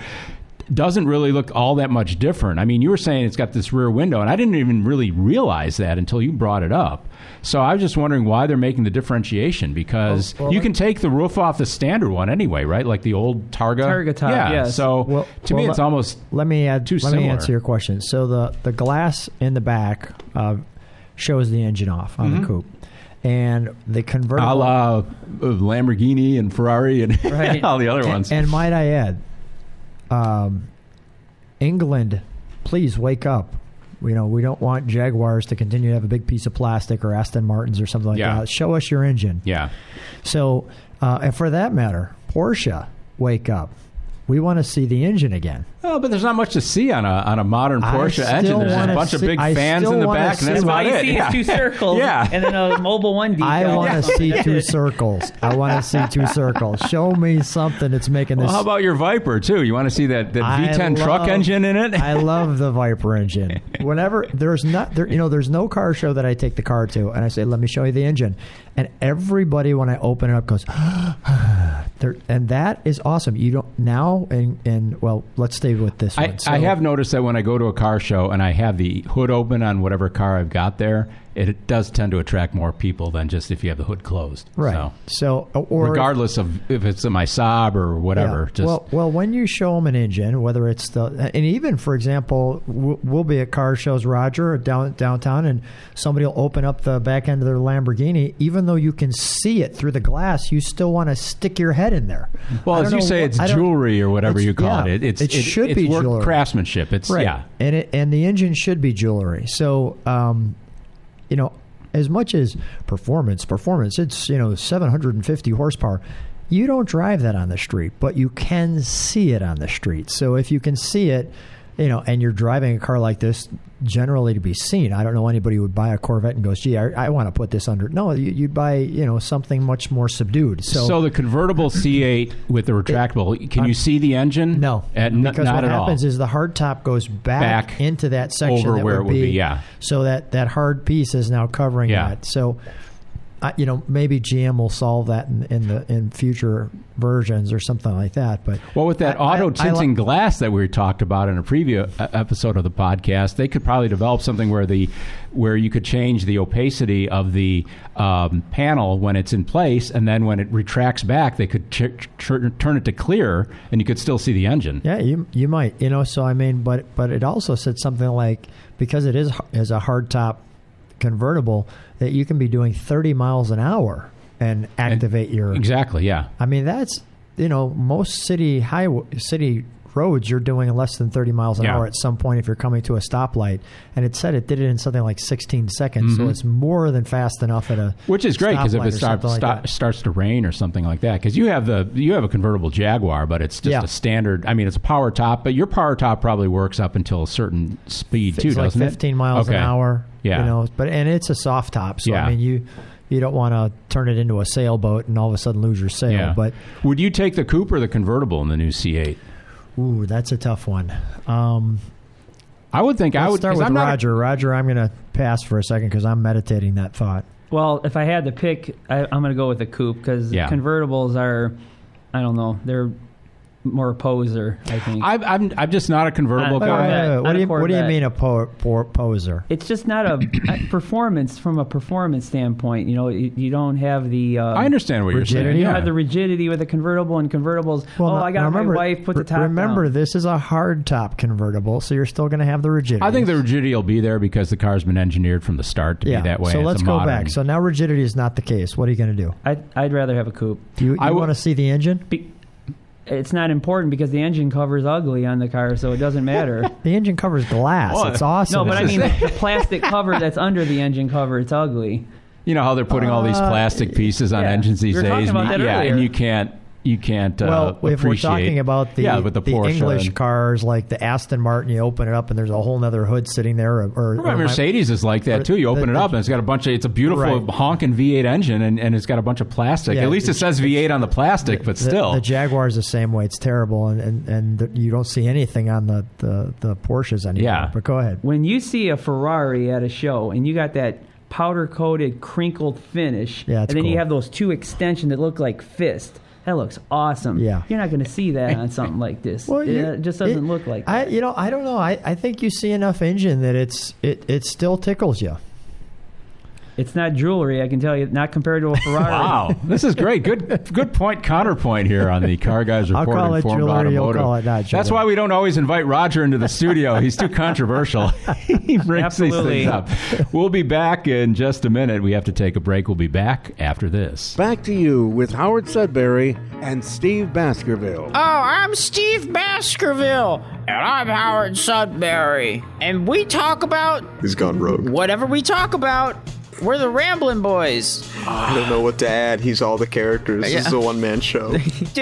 doesn't really look all that much different. I mean, you were saying it's got this rear window, and I didn't even really realize that until you brought it up. So I was just wondering why they're making the differentiation because Well, well, you can take the roof off the standard one anyway, right? Like the old Targa. Targa top, yeah. yes. So Well- to me, it's let- almost Let me add. Too let me answer your question. So the the glass in the back uh, shows the engine off on Mm-hmm. the coupe, and the convertible. a la uh, Lamborghini and Ferrari and <laughs> Right. all the other and, ones. and might I add, um, England, please wake up. You know, we don't want Jaguars to continue to have a big piece of plastic or Aston Martins or something like Yeah. that. Show us your engine. yeah. So, uh, and for that matter, Porsche, wake up. We want to see the engine again. Oh, but there's not much to see on a on a modern Porsche engine. There's just a wanna bunch of big I fans in the wanna back, and that's see- about all you it. see yeah. two <laughs> circles, Yeah. and then a mobile one detail. I want to see two circles. I want to see two circles. Show me something that's making this. Well, how about your Viper too? You want to see that, that I V10 truck engine in it? I love the Viper engine. <laughs> Whenever there's not there, you know, there's no car show that I take the car to, and I say, "Let me show you the engine," and everybody when I open it up goes, <gasps> and that is awesome. You don't now, and, and well, let's stay with this I, one. So- I have noticed that when I go to a car show and I have the hood open on whatever car I've got there, it, it does tend to attract more people than just if you have the hood closed. right. So, So, or regardless of if it's in my Saab or whatever, Yeah. just well, well, when you show them an engine, whether it's the, and even for example, we'll be at car shows, Roger, down downtown, and somebody will open up the back end of their Lamborghini. Even though you can see it through the glass, you still want to stick your head in there. well, as you know say, it's jewelry or whatever you call yeah, it. It's it should it's be jewelry. craftsmanship. It's right. yeah. and it, and the engine should be jewelry. So, um, you know, as much as performance, performance, it's you know 750 horsepower. You don't drive that on the street, but you can see it on the street. So if you can see it, you know, and you're driving a car like this, generally to be seen. I don't know anybody who would buy a Corvette and goes, "Gee, I, I want to put this under." No, you, you'd buy you know something much more subdued. So, So, the convertible C8 with the retractable, can you see the engine? no, At, n- because what at happens all. is the hard top goes back, Back into that section over that where would it would be, yeah. So that that hard piece is now covering Yeah. that. So, I, you know, maybe GM will solve that in, in the in future versions or something like that. But Well, with that I- auto tinting glass that we talked about in a previous uh, episode of the podcast, they could probably develop something where the where you could change the opacity of the um, panel when it's in place, and then when it retracts back, they could ch- ch- turn it to clear, and you could still see the engine. Yeah, you you might, you know. So I mean, but but it also said something like because it is is a hard top convertible that you can be doing 30 miles an hour and activate your. Exactly. Yeah. I mean, that's you know most city highway city roads you're doing less than 30 miles an Yeah. hour at some point if you're coming to a stoplight and it said it did it in something like 16 seconds so Mhm. it's more than fast enough at a Which is great because if it like start, starts to rain or something like that, because you have the you have a convertible Jaguar, but it's just Yeah. a standard. I mean, it's a power top, but your power top probably works up until a certain speed too, like doesn't 15 it? miles Okay. an hour. Yeah. you know, but and it's a soft top, so Yeah. I mean you you don't want to turn it into a sailboat and all of a sudden lose your sail. Yeah. But would you take the coupe or the convertible in the new C8? Ooh, that's a tough one. Um, I would think I let's would start with I'm not a- Roger. Roger, I'm going to pass for a second because I'm meditating that thought. Well, if I had to pick, I, I'm going to go with a coupe because Yeah. convertibles are, I don't know, they're more poser. I think. I'm, I'm I'm just not a convertible Wait, guy. What do you what do you Corvette. mean a po- po- poser? it's just not a, a performance from a performance standpoint. You know, you, you don't have the. Uh, I understand what Rigidity? you're saying. You Yeah. don't have the rigidity with a convertible and convertibles. oh, now- I got now my wife put the re- top. Remember, down. this is a hard top convertible, so you're still going to have the rigidity. I think the rigidity will be there because the car's been engineered from the start to yeah. be that way. So It's a let's go modern- back. So now rigidity is not the case. What are you going to do? I'd, I'd rather have a coupe. You, I you w- want to see the engine? Be, it's not important because the engine cover is ugly on the car, so it doesn't matter. <laughs> The engine covers glass. Oh, it's awesome. no, but I mean just- the plastic cover that's under the engine cover. It's ugly. You know how they're putting all these Uh, plastic pieces on yeah. engines these We were days, about and you- that yeah, earlier. and you can't you can't uh, well, if we're talking about the yeah, with the, the English and- cars like the Aston Martin, you open it up and there's a whole other hood sitting there. Or, or, Well, or my- Mercedes is like that too. You open the- it up and it's got a bunch of. It's a beautiful Right. honking V8 engine and, and it's got a bunch of plastic. Yeah, At least it says V8 on the plastic, but still. the Jaguar is the same way. It's terrible, and, and, and the, you don't see anything on the, the, the Porsches anymore. Yeah. But go ahead. When you see a Ferrari at a show and you got that powder coated, crinkled finish, Yeah, and then cool. you have those two extensions that look like fists. That looks awesome. Yeah. You're not going to see that on something like this. Well, it, you- it uh, just doesn't it- look like I, that. you know, I don't know. I, I think you see enough engine that it's it, it still tickles you. It's not jewelry, I can tell you, not compared to a Ferrari. Wow, <laughs> this is great. Good, good point. Counterpoint here on the Car Guys Report. I'll Report. call it Informed jewelry, you'll call it not That's why we don't always invite Roger into the studio. He's too controversial. <laughs> he brings Absolutely. these things up. <laughs> We'll be back in just a minute. We have to take a break. We'll be back after this. Back to you with Howard Sudbury and Steve Baskerville. Oh, I'm Steve Baskerville. And I'm Howard Sudbury. And we talk about He's gone rogue. whatever we talk about. We're the Ramblin' Boys. I don't know what to add. He's all the characters. This is a one man show. <laughs>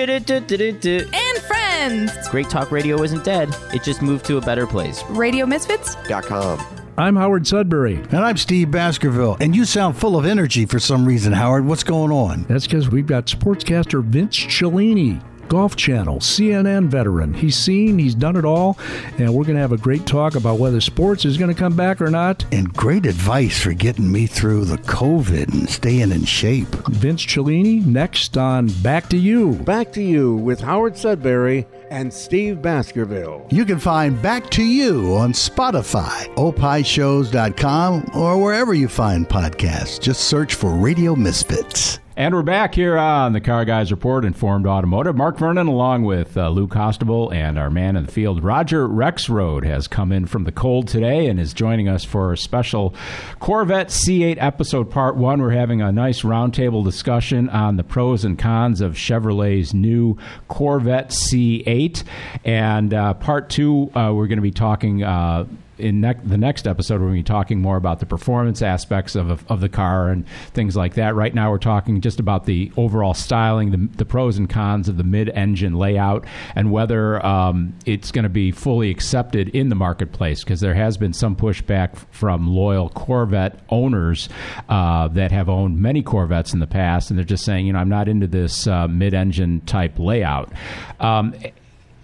And friends. Great Talk Radio isn't dead. It just moved to a better place. Radio Misfits? Dot com. I'm Howard Sudbury. And I'm Steve Baskerville. And you sound full of energy for some reason, Howard. What's going on? That's because we've got sportscaster Vince Cellini. Golf Channel, CNN veteran. He's seen, he's done it all, and we're going to have a great talk about whether sports is going to come back or not. And great advice for getting me through the COVID and staying in shape. Vince Cellini next on Back to You. Back to You with Howard Sudbury and Steve Baskerville. You can find Back to You on Spotify, opishows.com, or wherever you find podcasts. Just search for Radio Misfits. And we're back here on the Car Guys Report, Informed Automotive. Mark Vernon, along with uh, Lou Costable and our man in the field, Roger Rexroad, has come in from the cold today and is joining us for a special Corvette C8 episode part one. We're having a nice roundtable discussion on the pros and cons of Chevrolet's new Corvette C8. And uh, part two, uh, we're going to be talking uh, in ne- the next episode, we're going to be talking more about the performance aspects of, of the car and things like that. Right now, we're talking just about the overall styling, the, the pros and cons of the mid engine layout, and whether um, it's going to be fully accepted in the marketplace because there has been some pushback from loyal Corvette owners uh, that have owned many Corvettes in the past, and they're just saying, you know, I'm not into this uh, mid engine type layout. Um,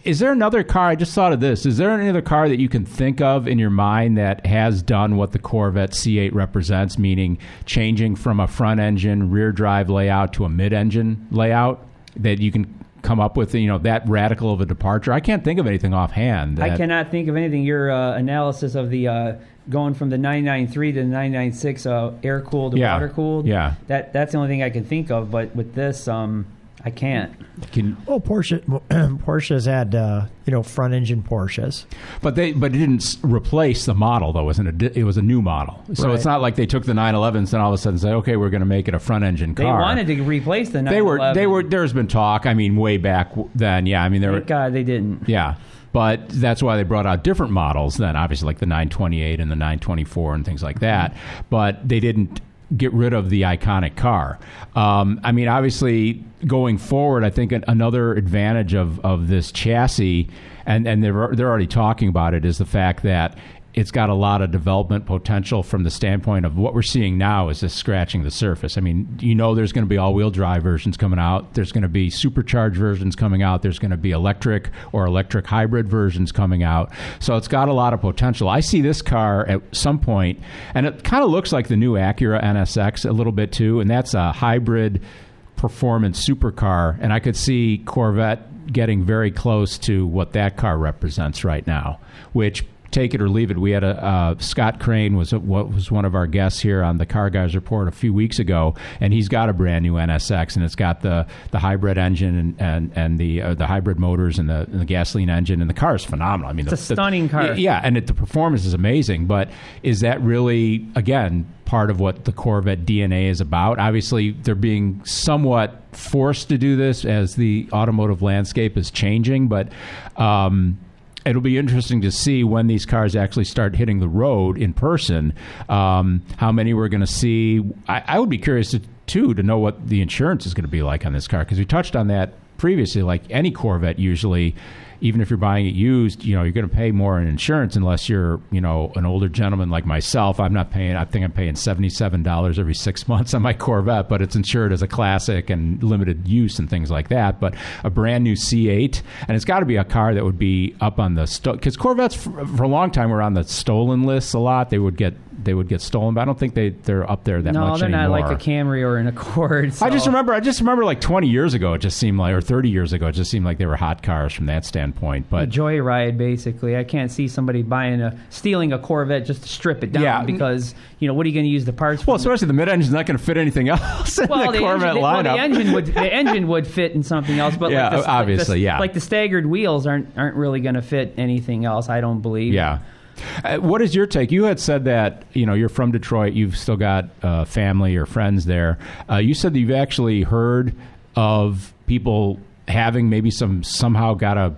is there another car? I just thought of this. Is there any other car that you can think of in your mind that has done what the Corvette C8 represents, meaning changing from a front engine rear drive layout to a mid engine layout that you can come up with, you know, that radical of a departure? I can't think of anything offhand. I cannot think of anything. Your uh, analysis of the uh, going from the 993 to the 996 uh, air cooled to Yeah. water cooled. Yeah. That that's the only thing I can think of. But with this, um, I can't. Can, Well, Porsche <clears throat> Porsche's had uh, you know front engine Porsches. But they but it didn't replace the model though. It wasn't a it was a new model. So Right. it's not like they took the 911s and all of a sudden say, okay, we're going to make it a front engine car. They wanted to replace the 911. They were they were. There's been talk. I mean, way back then. Yeah. I mean, there were. Thank God they didn't. Yeah. But that's why they brought out different models then, obviously, like the 928 and the 924 and things like that. But they didn't get rid of the iconic car. Um, I mean, obviously, going forward, I think another advantage of, of this chassis, and, and they're, they're already talking about it, is the fact that it's got a lot of development potential from the standpoint of what we're seeing now is just scratching the surface. I mean, you know, there's going to be all-wheel drive versions coming out. There's going to be supercharged versions coming out. There's going to be electric or electric hybrid versions coming out. So it's got a lot of potential. I see this car at some point, and it kind of looks like the new Acura NSX a little bit too, and that's a hybrid performance supercar, and I could see Corvette getting very close to what that car represents right now, which take it or leave it. We had a uh, Scott Crane was a, what was one of our guests here on the Car Guys Report a few weeks ago, and he's got a brand new NSX, and it's got the, the hybrid engine and and, and the uh, the hybrid motors and the, and the gasoline engine, and the car is phenomenal. I mean, It's the, a stunning car. yeah, and it, the performance is amazing. But is that really again part of what the Corvette DNA is about? Obviously, they're being somewhat forced to do this as the automotive landscape is changing, but. Um, It'll be interesting to see when these cars actually start hitting the road in person. Um, how many we're going to see? I, I would be curious to, too to know what the insurance is going to be like on this car because we touched on that previously. Like any Corvette, usually, even if you're buying it used, you know you're going to pay more in insurance unless you're you know an older gentleman like myself. I'm not paying. I think I'm paying seventy seven dollars every six <laughs> months on my Corvette, but it's insured as a classic and limited use and things like that. But a brand new C8, and it's got to be a car that would be up on the because Corvettes for, for a long time were on the stolen lists a lot. They would get they would get stolen, but I don't think they they're up there that no, much they're anymore. not like a Camry or an Accord. I just remember. I just remember like 20 years ago. It just seemed like, or 30 years ago, it just seemed like they were hot cars from that standpoint. But a joyride basically. I can't see somebody buying a stealing a Corvette just to strip it down Yeah. because you know what are you going to use the parts? well, for? especially the mid-engine's not going to fit anything <laughs> else in well, the the Corvette engine, well, the engine would the <laughs> engine would fit in something else, but Yeah, like the, obviously, like the, yeah. like the staggered wheels aren't aren't really going to fit anything else. I don't believe. yeah. Uh, what is your take? You had said that you know you're from Detroit. You've still got uh, family or friends there. Uh, you said that you've actually heard of people having maybe some somehow got a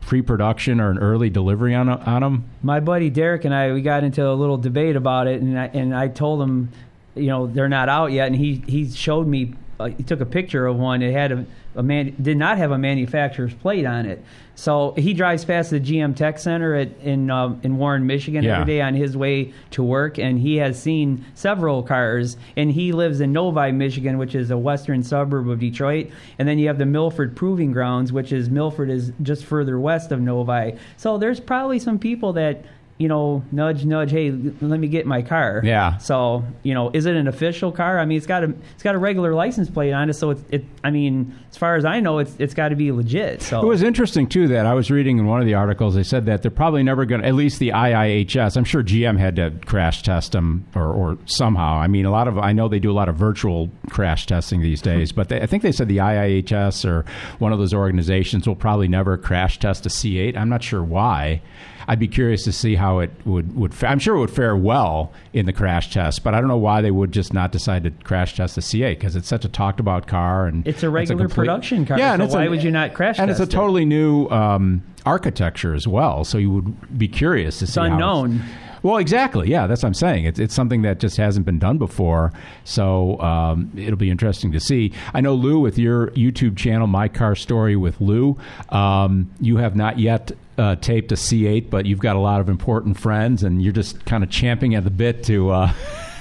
pre-production or an early delivery on on them. My buddy Derek and I we got into a little debate about it, and I, and I told him, you know, they're not out yet, and he he showed me uh, he took a picture of one. It had a, a man did not have a manufacturer's plate on it. So he drives past the GM Tech Center at, in um, in Warren, Michigan Yeah. every day on his way to work, and he has seen several cars. And he lives in Novi, Michigan, which is a western suburb of Detroit. And then you have the Milford Proving Grounds, which is Milford is just further west of Novi. So there's probably some people that you know nudge nudge. Hey, let me get my car. Yeah. So you know, is it an official car? I mean, it's got a it's got a regular license plate on it, so it's it. I mean, as far as I know, it's it's got to be legit. So It was interesting too that I was reading in one of the articles. They said that they're probably never going to, at least the IIHS. I'm sure GM had to crash test them or, or somehow. I mean, a lot of I know they do a lot of virtual crash testing these mm-hmm. days, but they, I think they said the IIHS or one of those organizations will probably never crash test a C8. I'm not sure why. I'd be curious to see how it would would. Fa- I'm sure it would fare well in the crash test, but I don't know why they would just not decide to crash test the C8 because it's such a talked about car and It's a regular complete- production car, Yeah, and so it's why a- would you not crash And it's a test it? totally new um, architecture as well, so you would be curious to see. how unknown. well, exactly. Yeah, that's what I'm saying. It's, it's something that just hasn't been done before. So um, it'll be interesting to see. I know, Lou, with your YouTube channel, My Car Story with Lou, um, you have not yet uh, taped a C8, but you've got a lot of important friends, and you're just kind of champing at the bit to uh,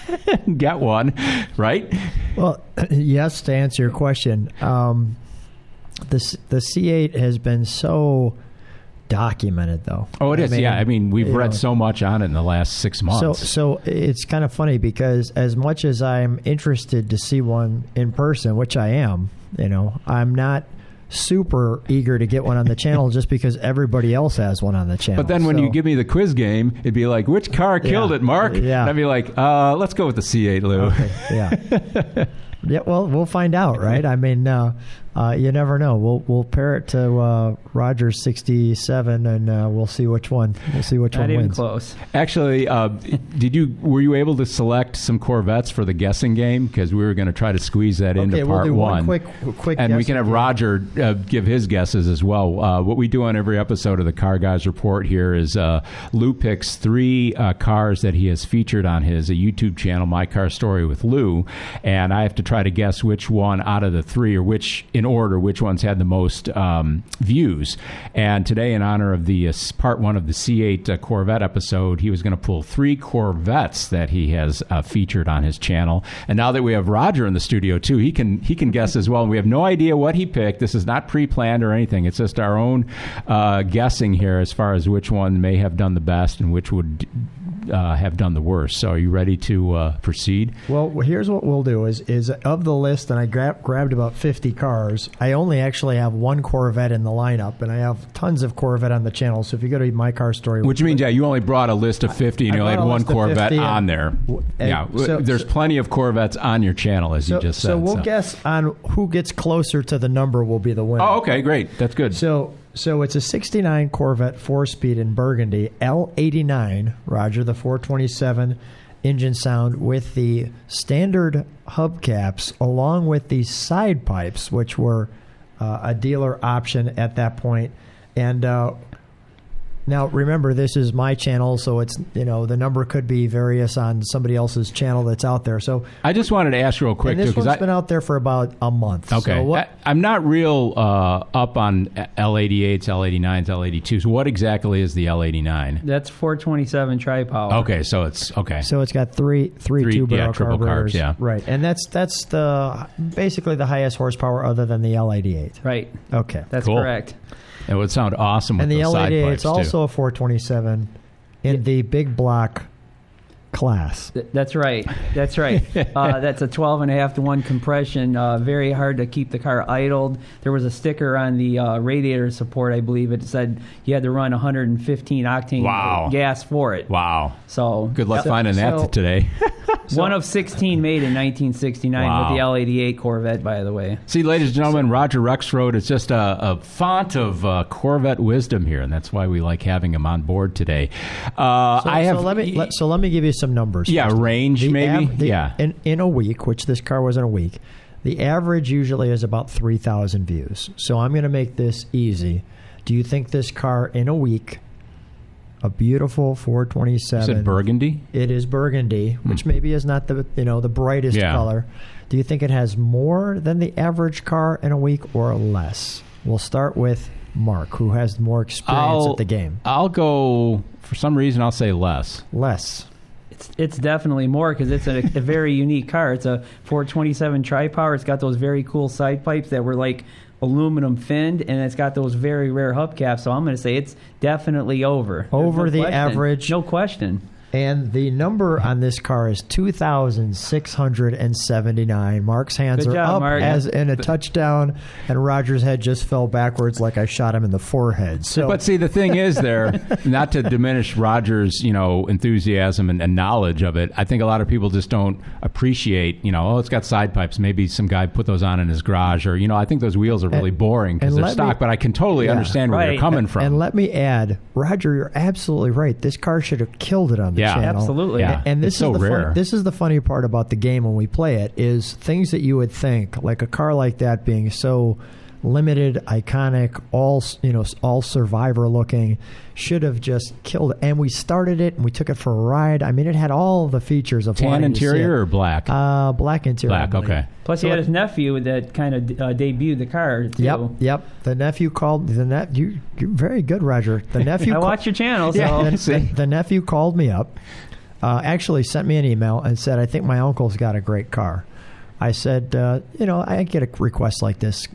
<laughs> get one, right? Well, <clears throat> yes, to answer your question, um, the C- the C8 has been so documented, though. Oh, it is. yeah, I mean, we've read know, so much on it in the last six months. So, so it's kind of funny because as much as I'm interested to see one in person, which I am, you know, I'm not super eager to get one on the channel just because everybody else has one on the channel. But then when So- you give me the quiz game, it'd be like, which car killed Yeah. it, Mark? Yeah. And I'd be like, uh, let's go with the C8, Lou. yeah. <laughs> yeah, well, we'll find out, right? I mean, uh, uh, you never know. We'll we'll pair it to uh, Rogers sixty seven, and uh, we'll see which one. We'll see which Not one even wins. close. Actually, uh, did you were you able to select some Corvettes for the guessing game? Because we were going to try to squeeze that into Okay, we'll part do one quick- quick and we can have game. Roger uh, give his guesses as well. Uh, what we do on every episode of the Car Guys Report here is uh, Lou picks three uh, cars that he has featured on his uh, YouTube channel, My Car Story with Lou, and I have to try to guess which one out of the three, or which in order, which ones had the most um, views. And today, in honor of the uh, part one of the C8 uh, Corvette episode, he was going to pull three Corvettes that he has uh, featured on his channel. And now that we have Roger in the studio too, he can he can guess as well. And we have no idea what he picked. This is not pre-planned or anything. It's just our own uh, guessing here as far as which one may have done the best and which would. Uh, have done the worst. So, are you ready to uh, proceed? Well, here's what we'll do: is is of the list, and I grab, grabbed about fifty cars. I only actually have one Corvette in the lineup, and I have tons of Corvette on the channel. So if you go to my car story, Which means, yeah, you only brought a list of 50 and I you only had one Corvette on there. and yeah, so- there's so- plenty of Corvettes on your channel, as so, you just said. so we'll guess on who gets closer to the number will be the winner. Oh, okay, great. That's good. So so it's a 69 Corvette 4-speed in Burgundy L89 Roger the 427 engine sound with the standard hubcaps along with the side pipes which were uh, a dealer option at that point. And uh, now remember this is my channel so it's you know the number could be various on somebody else's channel that's out there so I just wanted to ask real quick, and this too, because one's I. been out there for about a month Okay, so what, I, am not real uh, up on L88s, L89s, L82s. What exactly is the L89? That's 427 tri power. Okay, so it's okay. So it's got three three, Three- two barrel yeah, triple carbs, carburetors. yeah. right, and that's that's the basically the highest horsepower other than the L88. Right. Okay, That's Cool. correct. It would sound awesome with and the those side L88 pipes, it's also too. a 427 in the big block class. Th- That's right. That's right. <laughs> uh, that's a 12 and a half to 1 compression. Uh, very hard to keep the car idled. There was a sticker on the uh, radiator support, I believe. It said you had to run 115 octane Wow. gas for it. Wow. So Good luck so- finding that <laughs> so- one of 16 made in 1969 Wow. with the L88 Corvette, by the way. See, ladies and gentlemen, Roger Rexroad is just a, a font of uh, Corvette wisdom here, and that's why we like having him on board today. Uh, So, I have. so let me let, so let me give you some numbers. Yeah, first. range The maybe? av- the- Yeah. in in a week, which this car was in a week, the average usually is about three thousand views. So I'm going to make this easy. Do you think this car in a week a beautiful 427. You said burgundy? It is burgundy, hmm. which maybe is not the you know the brightest Yeah. color. Do you think it has more than the average car in a week or less? We'll start with Mark, who has more experience at the game. I'll go. For some reason, I'll say less. Less. It's it's definitely more because it's a, a very <laughs> unique car. It's a 427 tri-power. It's got those very cool side pipes that were like aluminum finned, and it's got those very rare hubcaps. So I'm going to say it's definitely over. Over no the question. average. No question. And the number on this car is 2,679. Mark's hands Good are job, up Mark. as in a touchdown, and Roger's head just fell backwards like I shot him in the forehead. So, But see, the thing is, there, <laughs> not to diminish Rogers, you know, enthusiasm and, and knowledge of it. I think a lot of people just don't appreciate, you know, oh, it's got side pipes. Maybe some guy put those on in his garage, or you know, I think those wheels are really boring because and they're let me- stock. but I can totally Yeah. understand where they're coming from. And let me add, Roger, you're absolutely right. This car should have killed it on the Yeah. channel. Absolutely. Yeah. And this It's so is the rare. Funny, this is the funny part about the game when we play it is things that you would think like a car like that being so limited, iconic, all you know, all survivor looking, should have just killed it. And we started it and we took it for a ride. I mean, it had all the features of Tan wanting to see interior or black? Uh, black interior. Black. Okay. Plus, he had it- his nephew that kind of uh, debuted the car. Too. Yep, yep. The nephew called the net. You, you're very good, Roger. The <laughs> nephew. I ca- watch your channel, so Yeah, the, the, the nephew called me up. Uh, actually, sent me an email and said, "I think my uncle's got a great car." I said, uh, "You know, I get a request like this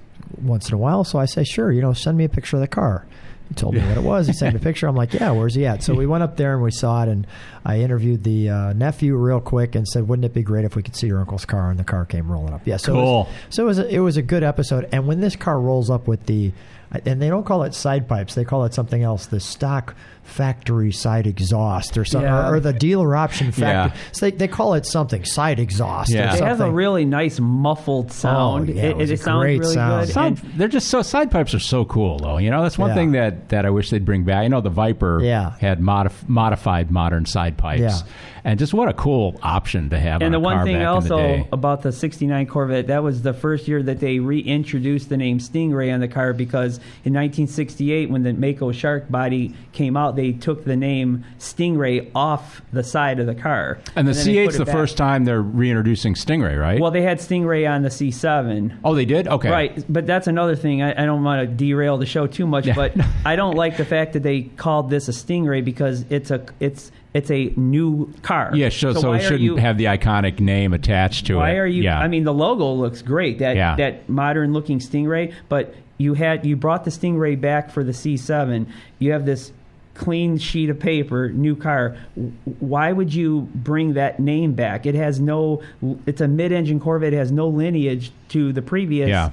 once in a while, so I say, sure. You know, send me a picture of the car." He told me what it was. He sent me a picture. I'm like, "Yeah, where's he at?" So we went up there and we saw it, and I interviewed the uh, nephew real quick and said, "Wouldn't it be great if we could see your uncle's car?" And the car came rolling up. Yeah, so it was- Cool. so it was a, it was a good episode. And when this car rolls up with the, and they don't call it side pipes, they call it something else, the stock factory side exhaust or something, Yeah. or, or the dealer option factory. Yeah. So they, they call it something side exhaust. Yeah. or It has a really nice muffled sound. Oh, yeah, it was a sounds great really sound. good. Sound, And- they're just so side pipes are so cool though. You know, that's one Yeah. thing that, that I wish they'd bring back. I know the Viper Yeah. had modif- modified modern side pipes, Yeah. and just what a cool option to have. And on the a one car thing back in the also about the 69 Corvette, that was the first year that they reintroduced the name Stingray on the car because in 1968, when the Mako Shark body came out, they took the name Stingray off the side of the car. and the then they put C8's it the back. first time they're reintroducing Stingray, right? Well, they had Stingray on the C7. oh, they did. Okay, Right, but that's another thing. I, I don't want to derail the show too much, Yeah. but <laughs> I don't like the fact that they called this a Stingray because it's a it's it's a new car. Yeah, so, so, why it shouldn't you- have the iconic name attached to why it. Why are you? Yeah. I mean, the logo looks great. That Yeah. that modern looking Stingray, but you had you brought the Stingray back for the C7. You have this clean sheet of paper, new car. Why would you bring that name back? It has no. It's a mid-engine Corvette. It has no lineage to the previous. Yeah.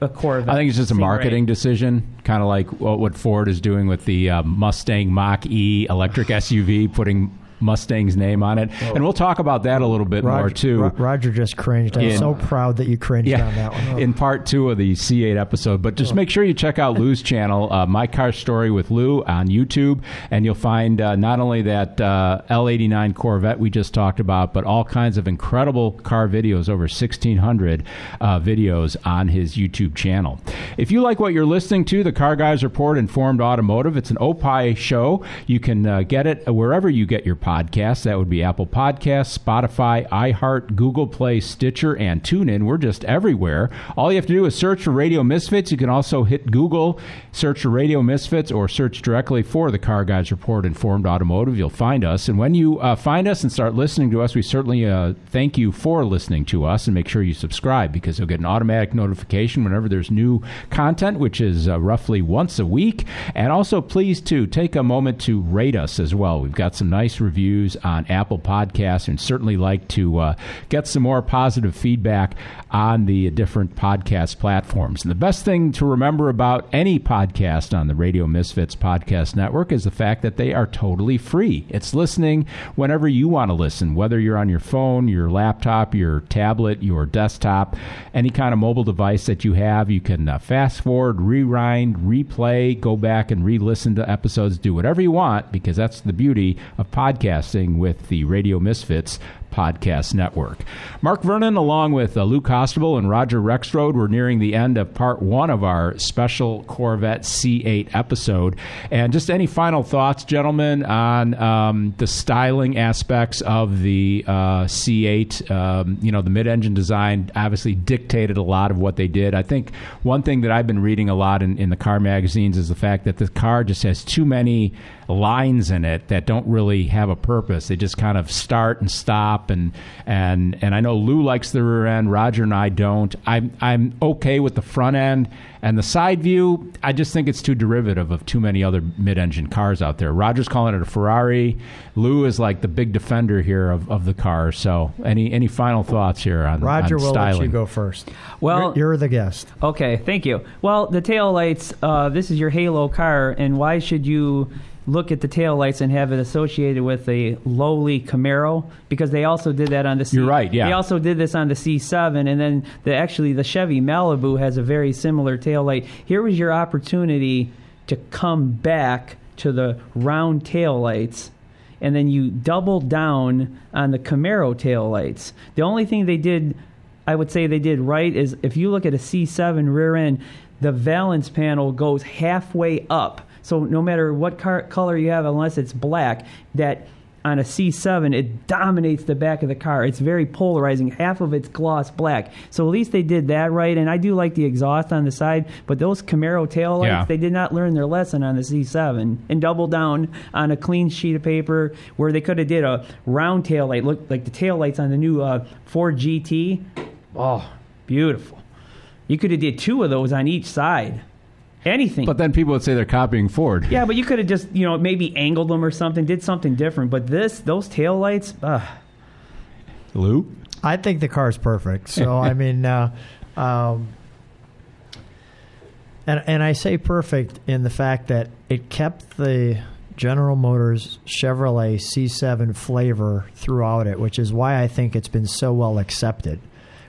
A Corvette. I think it's just a Stingray. marketing decision, kind of like what, what Ford is doing with the uh, Mustang Mach E electric SUV, putting Mustang's name on it. And we'll talk about that a little bit more too. Ro- Roger just cringed. I'm In- so proud that you cringed on that one. in part two of the C8 episode. But just make sure you check out Lou's channel, uh, My Car Story with Lou on YouTube, and you'll find uh, not only that uh, L89 Corvette we just talked about, but all kinds of incredible car videos, over 1,600 uh, videos on his YouTube channel. If you like what you're listening to, the Car Guys Report Informed Automotive, it's an Opie show. You can uh, get it wherever you get your podcasts. That would be Apple Podcasts, Spotify, iHeart, Google Play, Stitcher, and TuneIn. We're just everywhere. All you have to do is search for Radio Misfits. You can also hit Google, search for Radio Misfits, or search directly for the Car Guys Report Informed Automotive. You'll find us. And when you uh, find us and start listening to us, we certainly uh, thank you for listening to us and make sure you subscribe because you'll get an automatic notification whenever there's new content, which is uh, roughly once a week. And also, please, too, take a moment to rate us as well. We've got some nice reviews on Apple Podcasts and certainly like to uh, get some more positive feedback on the different podcast platforms. And the best thing to remember about any podcast on the Radio Misfits Podcast Network is the fact that they are totally free. It's listening whenever you want to listen, whether you're on your phone, your laptop, your tablet, your desktop, any kind of mobile device that you have. You can uh, fast forward, rewind, replay, go back and re listen to episodes, do whatever you want because that's the beauty of podcasting with the Radio Misfits Podcast Network. Mark Vernon, along with uh, Lou Costable and Roger Rexroad, we're nearing the end of part one of our special Corvette C8 episode. And just any final thoughts, gentlemen, on um, the styling aspects of the uh, C8? Um, you know, the mid engine design obviously dictated a lot of what they did. I think one thing that I've been reading a lot in, in the car magazines is the fact that the car just has too many lines in it that don't really have a purpose. They just kind of start and stop and and and I know Lou likes the rear end, Roger and I don't. I'm I'm okay with the front end and the side view. I just think it's too derivative of too many other mid-engine cars out there. Roger's calling it a Ferrari. Lou is like the big defender here of, of the car. So any any final thoughts here on Roger on will styling? let you go first. Well, you're, you're the guest. Okay, thank you. Well, the tail lights. Uh, this is your Halo car, and why should you look at the tail lights and have it associated with a lowly Camaro? Because they also did that on the. C- You're right, yeah. They also did this on the C7, and then the actually the Chevy Malibu has a very similar tail light. Here was your opportunity to come back to the round tail lights and then you double down on the Camaro tail lights. The only thing they did, I would say they did right, is if you look at a C7 rear end, the valence panel goes halfway up. So no matter what car- color you have, unless it's black, that on a C7, it dominates the back of the car. It's very polarizing. Half of it's gloss black. So at least they did that right. And I do like the exhaust on the side, but those Camaro tail lights, Yeah. they did not learn their lesson on the C7 and double down on a clean sheet of paper where they could have did a round tail light, look like the tail lights on the new uh, Ford GT. Oh, beautiful. You could have did two of those on each side. Anything. But then people would say they're copying Ford. Yeah, but you could have just, you know, maybe angled them or something, did something different. But this, those tail lights, uh, Lou? I think the car's perfect. So I <laughs> mean, uh, um, and and I say perfect in the fact that it kept the General Motors Chevrolet C7 flavor throughout it, which is why I think it's been so well accepted.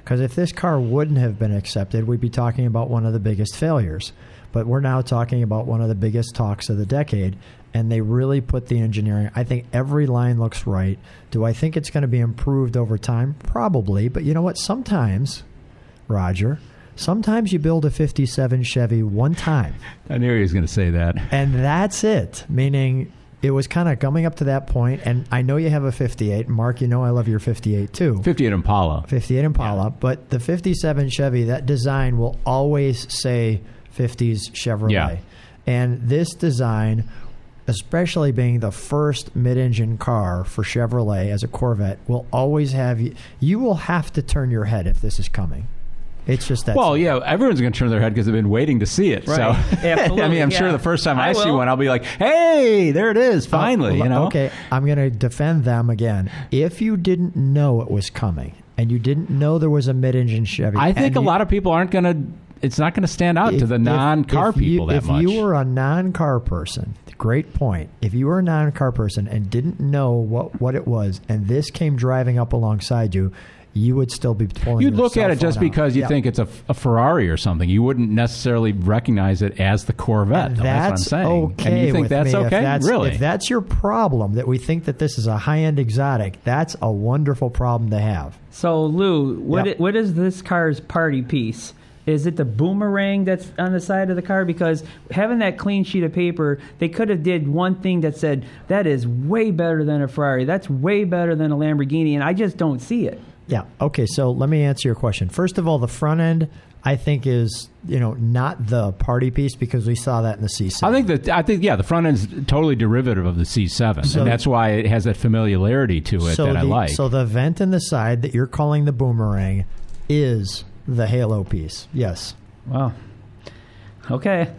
Because if this car wouldn't have been accepted, we'd be talking about one of the biggest failures. But we're now talking about one of the biggest talks of the decade, and they really put the engineering. I think every line looks right. Do I think it's going to be improved over time? Probably. But you know what? Sometimes, Roger, sometimes you build a 57 Chevy one time, <laughs> I knew he was going to say that. and that's it. Meaning, it was kind of coming up to that point, and I know you have a 58. Mark, you know I love your 58 too. 58 Impala. 58 Impala, but the 57 Chevy, that design will always say 50s Chevrolet. Yeah. And this design, especially being the first mid engine car for Chevrolet as a Corvette, will always have you. You will have to turn your head if this is coming. It's just that. Well, yeah, everyone's going to turn their head because they've been waiting to see it. Right. So, <laughs> Absolutely, I mean, I'm sure the first time I, I see one, I'll be like, "Hey, there it is, uh, finally!" Oh, you know. Okay, I'm going to defend them again. If you didn't know it was coming and you didn't know there was a mid engine Chevy, I think and a you- lot of people aren't going to. It's not going to stand out to the non-car if you- people that if much. If you were a non-car person, great point. If you were a non-car person and didn't know what what it was, and this came driving up alongside you, you would still be pulling. You'd look at it just phone out. because you Yeah. think it's a, a Ferrari or something. You wouldn't necessarily recognize it as the Corvette. And that's, that's what I'm saying. okay. and you think with that's me. If okay? that's- really? If that's your problem, that we think that this is a high-end exotic, that's a wonderful problem to have. So Lou, what Yep. i- what is this car's party piece? Is it the boomerang that's on the side of the car? Because having that clean sheet of paper, they could have did one thing that said that is way better than a Ferrari. That's way better than a Lamborghini, and I just don't see it. Yeah. Okay. So let me answer your question. First of all, the front end, I think, is you know not the party piece because we saw that in the C7. I think that I think yeah, the front end's totally derivative of the C7, So- and that's why it has that familiarity to it so that the, I like. So the vent in the side that you're calling the boomerang is the halo piece. Yes. Wow. Okay.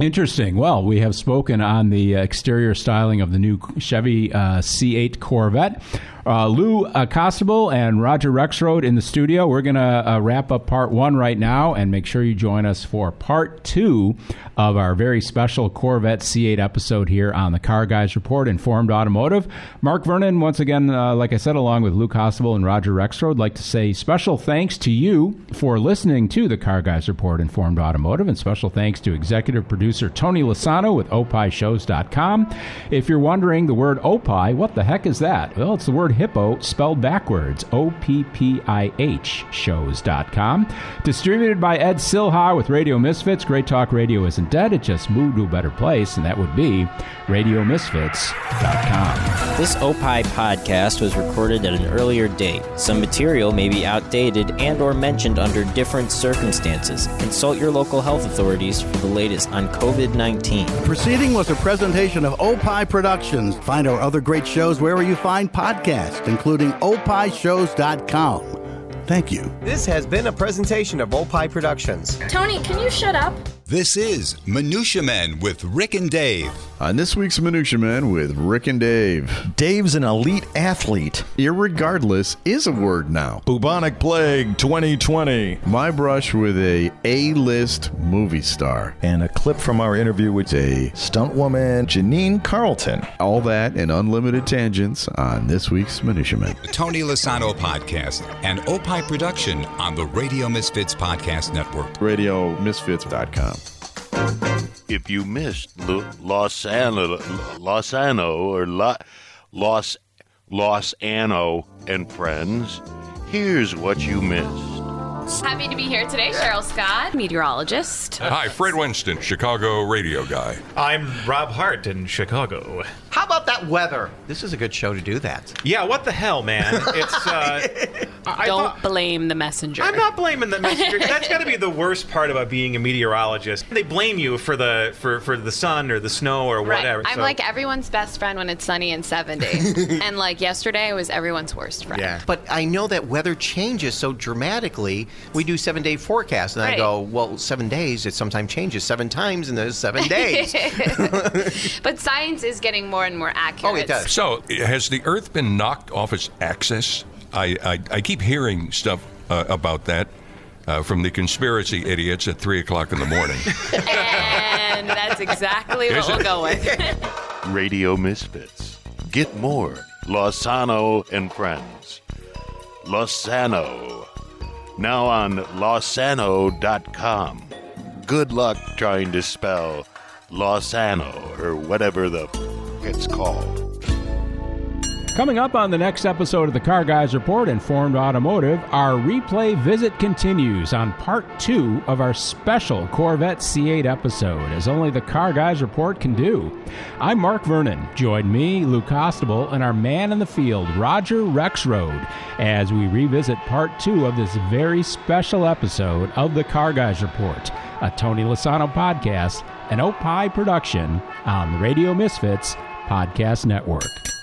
Interesting. Well, we have spoken on the uh, exterior styling of the new Chevy uh, C8 Corvette. Uh, Lou uh, Costable and Roger Rexroad in the studio. We're going to uh, wrap up part one right now and make sure you join us for part two of our very special Corvette C8 episode here on the Car Guys Report Informed Automotive. Mark Vernon, once again, uh, like I said, along with Lou Costable and Roger Rexroad, like to say special thanks to you for listening to the Car Guys Report Informed Automotive and special thanks to executive producer producer Tony Lossano with opishows.com. If you're wondering the word opi, what the heck is that? Well, it's the word hippo spelled backwards, O P P I H shows.com. Distributed by Ed Silha with Radio Misfits. Great Talk Radio isn't dead, it just moved to a better place, and that would be radiomisfits.com. This opi podcast was recorded at an earlier date. Some material may be outdated and or mentioned under different circumstances. Consult your local health authorities for the latest on COVID-19. Proceeding was a presentation of Opie Productions. Find our other great shows wherever you find podcasts, including opishows.com. Thank you. This has been a presentation of Opie Productions. Tony, can you shut up? This is Minutia Men with Rick and Dave. On this week's Minutia Men with Rick and Dave. Dave's an elite athlete. Irregardless is a word now. Bubonic Plague 2020. My brush with a A-list movie star. And a clip from our interview with a stunt woman, Janine Carlton. All that and unlimited tangents on this week's Minutia Men. The Tony Lossano Podcast, and Opie production on the Radio Misfits Podcast Network. RadioMisfits.com. If you missed Lo- Los Ano, Los Ano or La, Los Los Ano and friends, here's what you missed. Happy to be here today, Cheryl Scott, meteorologist. Hi, Fred Winston, Chicago radio guy. I'm Rob Hart in Chicago. How about that weather? This is a good show to do that. Yeah, what the hell, man? It's uh, <laughs> I Don't thought- blame the messenger. I'm not blaming the messenger. That's got to be the worst part about being a meteorologist. They blame you for the for, for the sun or the snow or Right. whatever. I'm so- like everyone's best friend when it's sunny and 70. <laughs> and like yesterday was everyone's worst friend. Yeah. But I know that weather changes so dramatically. We do seven day forecasts, and I go, well, seven days, it sometimes changes seven times in those seven <laughs> days. but science is getting more and more accurate. So, has the Earth been knocked off its axis? I, I, I keep hearing stuff uh, about that uh, from the conspiracy idiots at 3 o'clock in the morning. <laughs> <laughs> And that's exactly Is what we'll it? go with. <laughs> Radio Misfits. Get more Lossano and friends. Lossano. Now on losano.com. Good luck trying to spell Lossano or whatever the f- it's called. Coming up on the next episode of the Car Guys Report Informed Automotive, our replay visit continues on part two of our special Corvette C8 episode, as only the Car Guys Report can do. I'm Mark Vernon. Join me, Lou Costable, and our man in the field, Roger Rexroad, as we revisit part two of this very special episode of the Car Guys Report, a Tony Lossano podcast, an Opie production on the Radio Misfits Podcast Network.